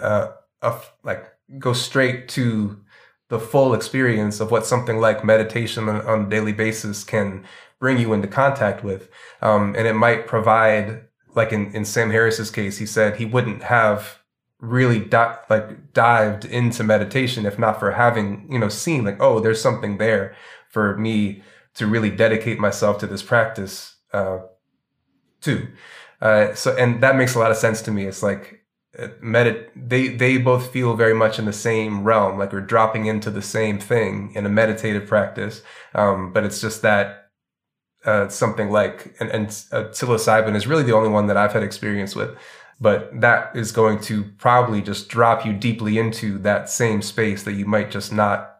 Speaker 2: uh, a, like go straight to the full experience of what something like meditation on, on a daily basis can bring you into contact with. Um, and it might provide, like in, in Sam Harris's case, he said he wouldn't have really di- like dived into meditation if not for having, you know, seen like, oh, there's something there for me to really dedicate myself to this practice, uh, too. Uh, so, and that makes a lot of sense to me. It's like, uh, medit they they both feel very much in the same realm like we're dropping into the same thing in a meditative practice um, but it's just that uh, something like and, and uh, psilocybin is really the only one that I've had experience with but that is going to probably just drop you deeply into that same space that you might just not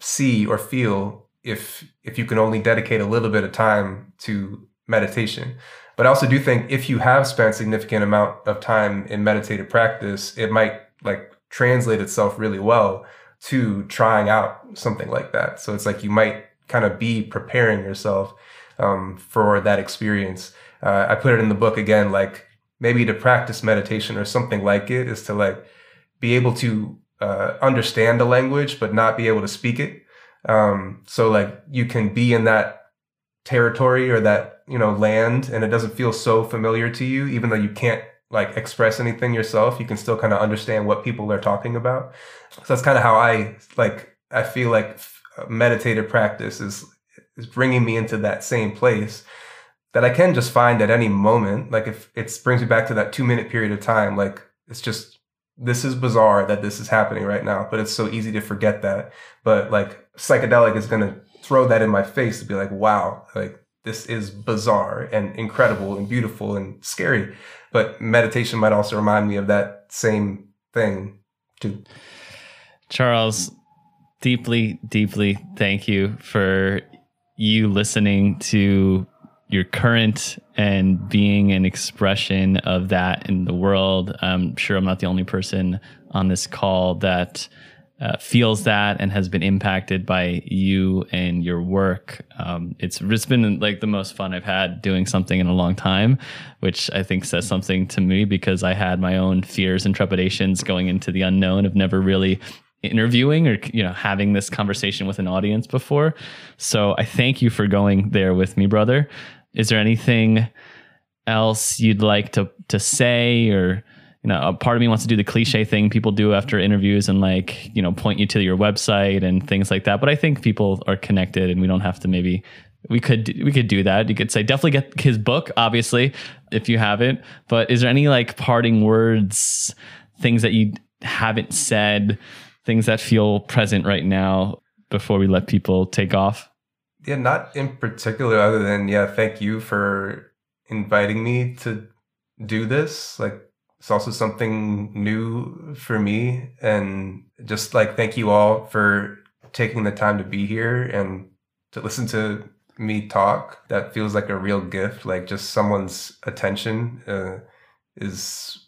Speaker 2: see or feel if if you can only dedicate a little bit of time to meditation but I also do think if you have spent significant amount of time in meditative practice, it might like translate itself really well to trying out something like that. So it's like you might kind of be preparing yourself um, for that experience. Uh, I put it in the book again, like maybe to practice meditation or something like it is to like be able to uh, understand the language, but not be able to speak it. Um, so like you can be in that territory or that you know land and it doesn't feel so familiar to you. Even though you can't like express anything yourself you can still kind of understand what people are talking about. So that's kind of how i like i feel like meditative practice is is bringing me into that same place that i can just find at any moment like if it brings me back to that two minute period of time like it's just this is bizarre that this is happening right now but it's so easy to forget that but like psychedelic is going to throw that in my face to be like, wow, like this is bizarre and incredible and beautiful and scary. But meditation might also remind me of that same thing too.
Speaker 3: Charles, deeply, deeply thank you for you listening to your current and being an expression of that in the world. I'm sure I'm not the only person on this call that uh, feels that and has been impacted by you and your work. Um, it's it's been like the most fun I've had doing something in a long time, which I think says something to me because I had my own fears and trepidations going into the unknown of never really interviewing or you know having this conversation with an audience before. So I thank you for going there with me, brother. Is there anything else you'd like to to say or you know, a part of me wants to do the cliche thing people do after interviews and like, you know, point you to your website and things like that. But I think people are connected and we don't have to maybe we could we could do that. You could say definitely get his book, obviously, if you haven't. But is there any like parting words, things that you haven't said, things that feel present right now before we let people take off?
Speaker 2: Yeah, not in particular, other than yeah, thank you for inviting me to do this. Like it's also something new for me. And just like thank you all for taking the time to be here and to listen to me talk. That feels like a real gift. Like just someone's attention uh, is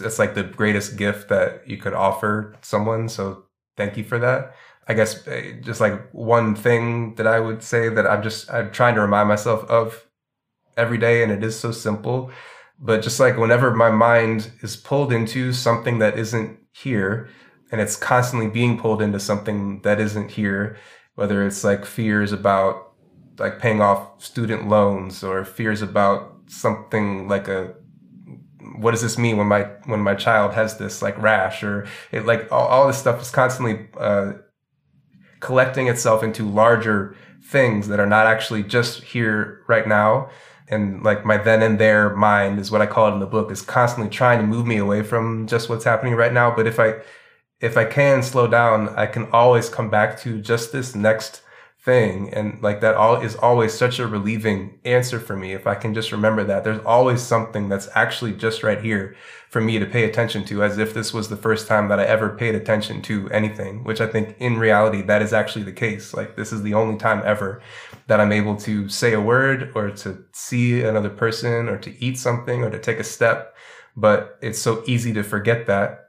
Speaker 2: it's like the greatest gift that you could offer someone. So thank you for that. I guess uh, just like one thing that I would say that I'm just I'm trying to remind myself of every day, and it is so simple but just like whenever my mind is pulled into something that isn't here, and it's constantly being pulled into something that isn't here, whether it's like fears about like paying off student loans or fears about something like a what does this mean when my when my child has this like rash or it like all, all this stuff is constantly uh, collecting itself into larger things that are not actually just here right now and like my then and there mind is what I call it in the book is constantly trying to move me away from just what's happening right now. But if I if I can slow down, I can always come back to just this next thing. And like that all is always such a relieving answer for me. If I can just remember that there's always something that's actually just right here for me to pay attention to as if this was the first time that I ever paid attention to anything, which I think in reality, that is actually the case. Like this is the only time ever that I'm able to say a word or to see another person or to eat something or to take a step. But it's so easy to forget that.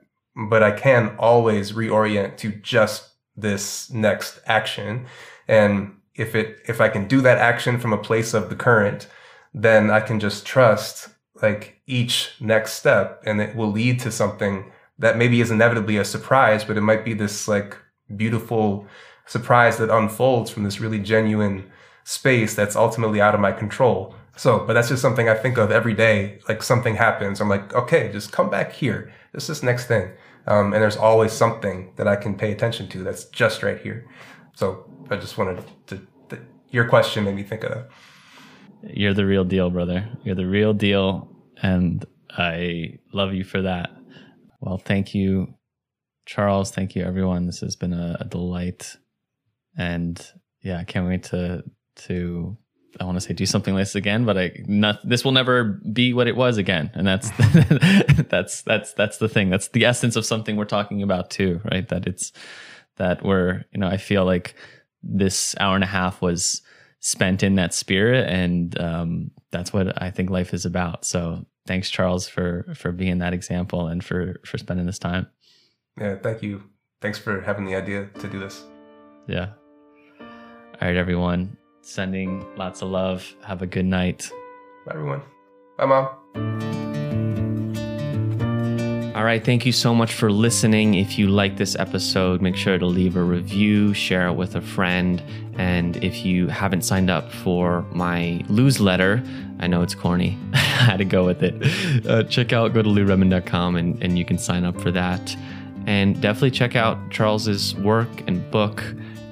Speaker 2: But I can always reorient to just this next action. And if it, if I can do that action from a place of the current, then I can just trust like each next step and it will lead to something that maybe is inevitably a surprise, but it might be this like beautiful surprise that unfolds from this really genuine space that's ultimately out of my control. So, but that's just something I think of every day. Like something happens, I'm like, okay, just come back here. This is next thing. Um, and there's always something that I can pay attention to that's just right here. So I just wanted to, your question made me think of that.
Speaker 3: You're the real deal, brother. You're the real deal. And I love you for that. Well, thank you, Charles. Thank you, everyone. This has been a, a delight. And yeah, I can't wait to to I want to say do something like this again, but I not this will never be what it was again, and that's that's that's that's the thing. That's the essence of something we're talking about too, right? That it's that we're you know I feel like this hour and a half was spent in that spirit, and um, that's what I think life is about. So thanks, Charles, for for being that example and for for spending this time.
Speaker 2: Yeah, thank you. Thanks for having the idea to do this.
Speaker 3: Yeah. All right, everyone sending lots of love. Have a good night.
Speaker 2: Bye, everyone. Bye, Mom.
Speaker 1: All right. Thank you so much for listening. If you like this episode, make sure to leave a review, share it with a friend. And if you haven't signed up for my newsletter, I know it's corny. I had to go with it. Uh, check out, go to louredmond.com and, and you can sign up for that. And definitely check out Charles's work and book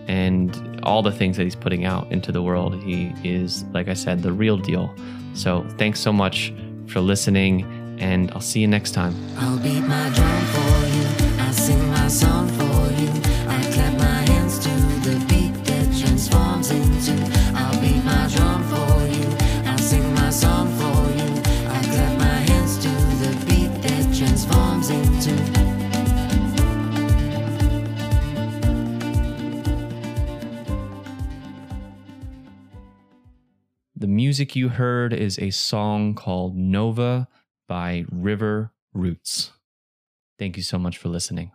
Speaker 1: and all the things that he's putting out into the world. He is, like I said, the real deal. So thanks so much for listening, and I'll see you next time. I'll beat my drum for you. I'll sing my song for you. I'll clap my hands to the beat that transforms into. I'll beat my drum for you. I'll sing my song for you. I'll clap my hands to the beat that transforms into. The music you heard is a song called Nova by River Roots. Thank you so much for listening.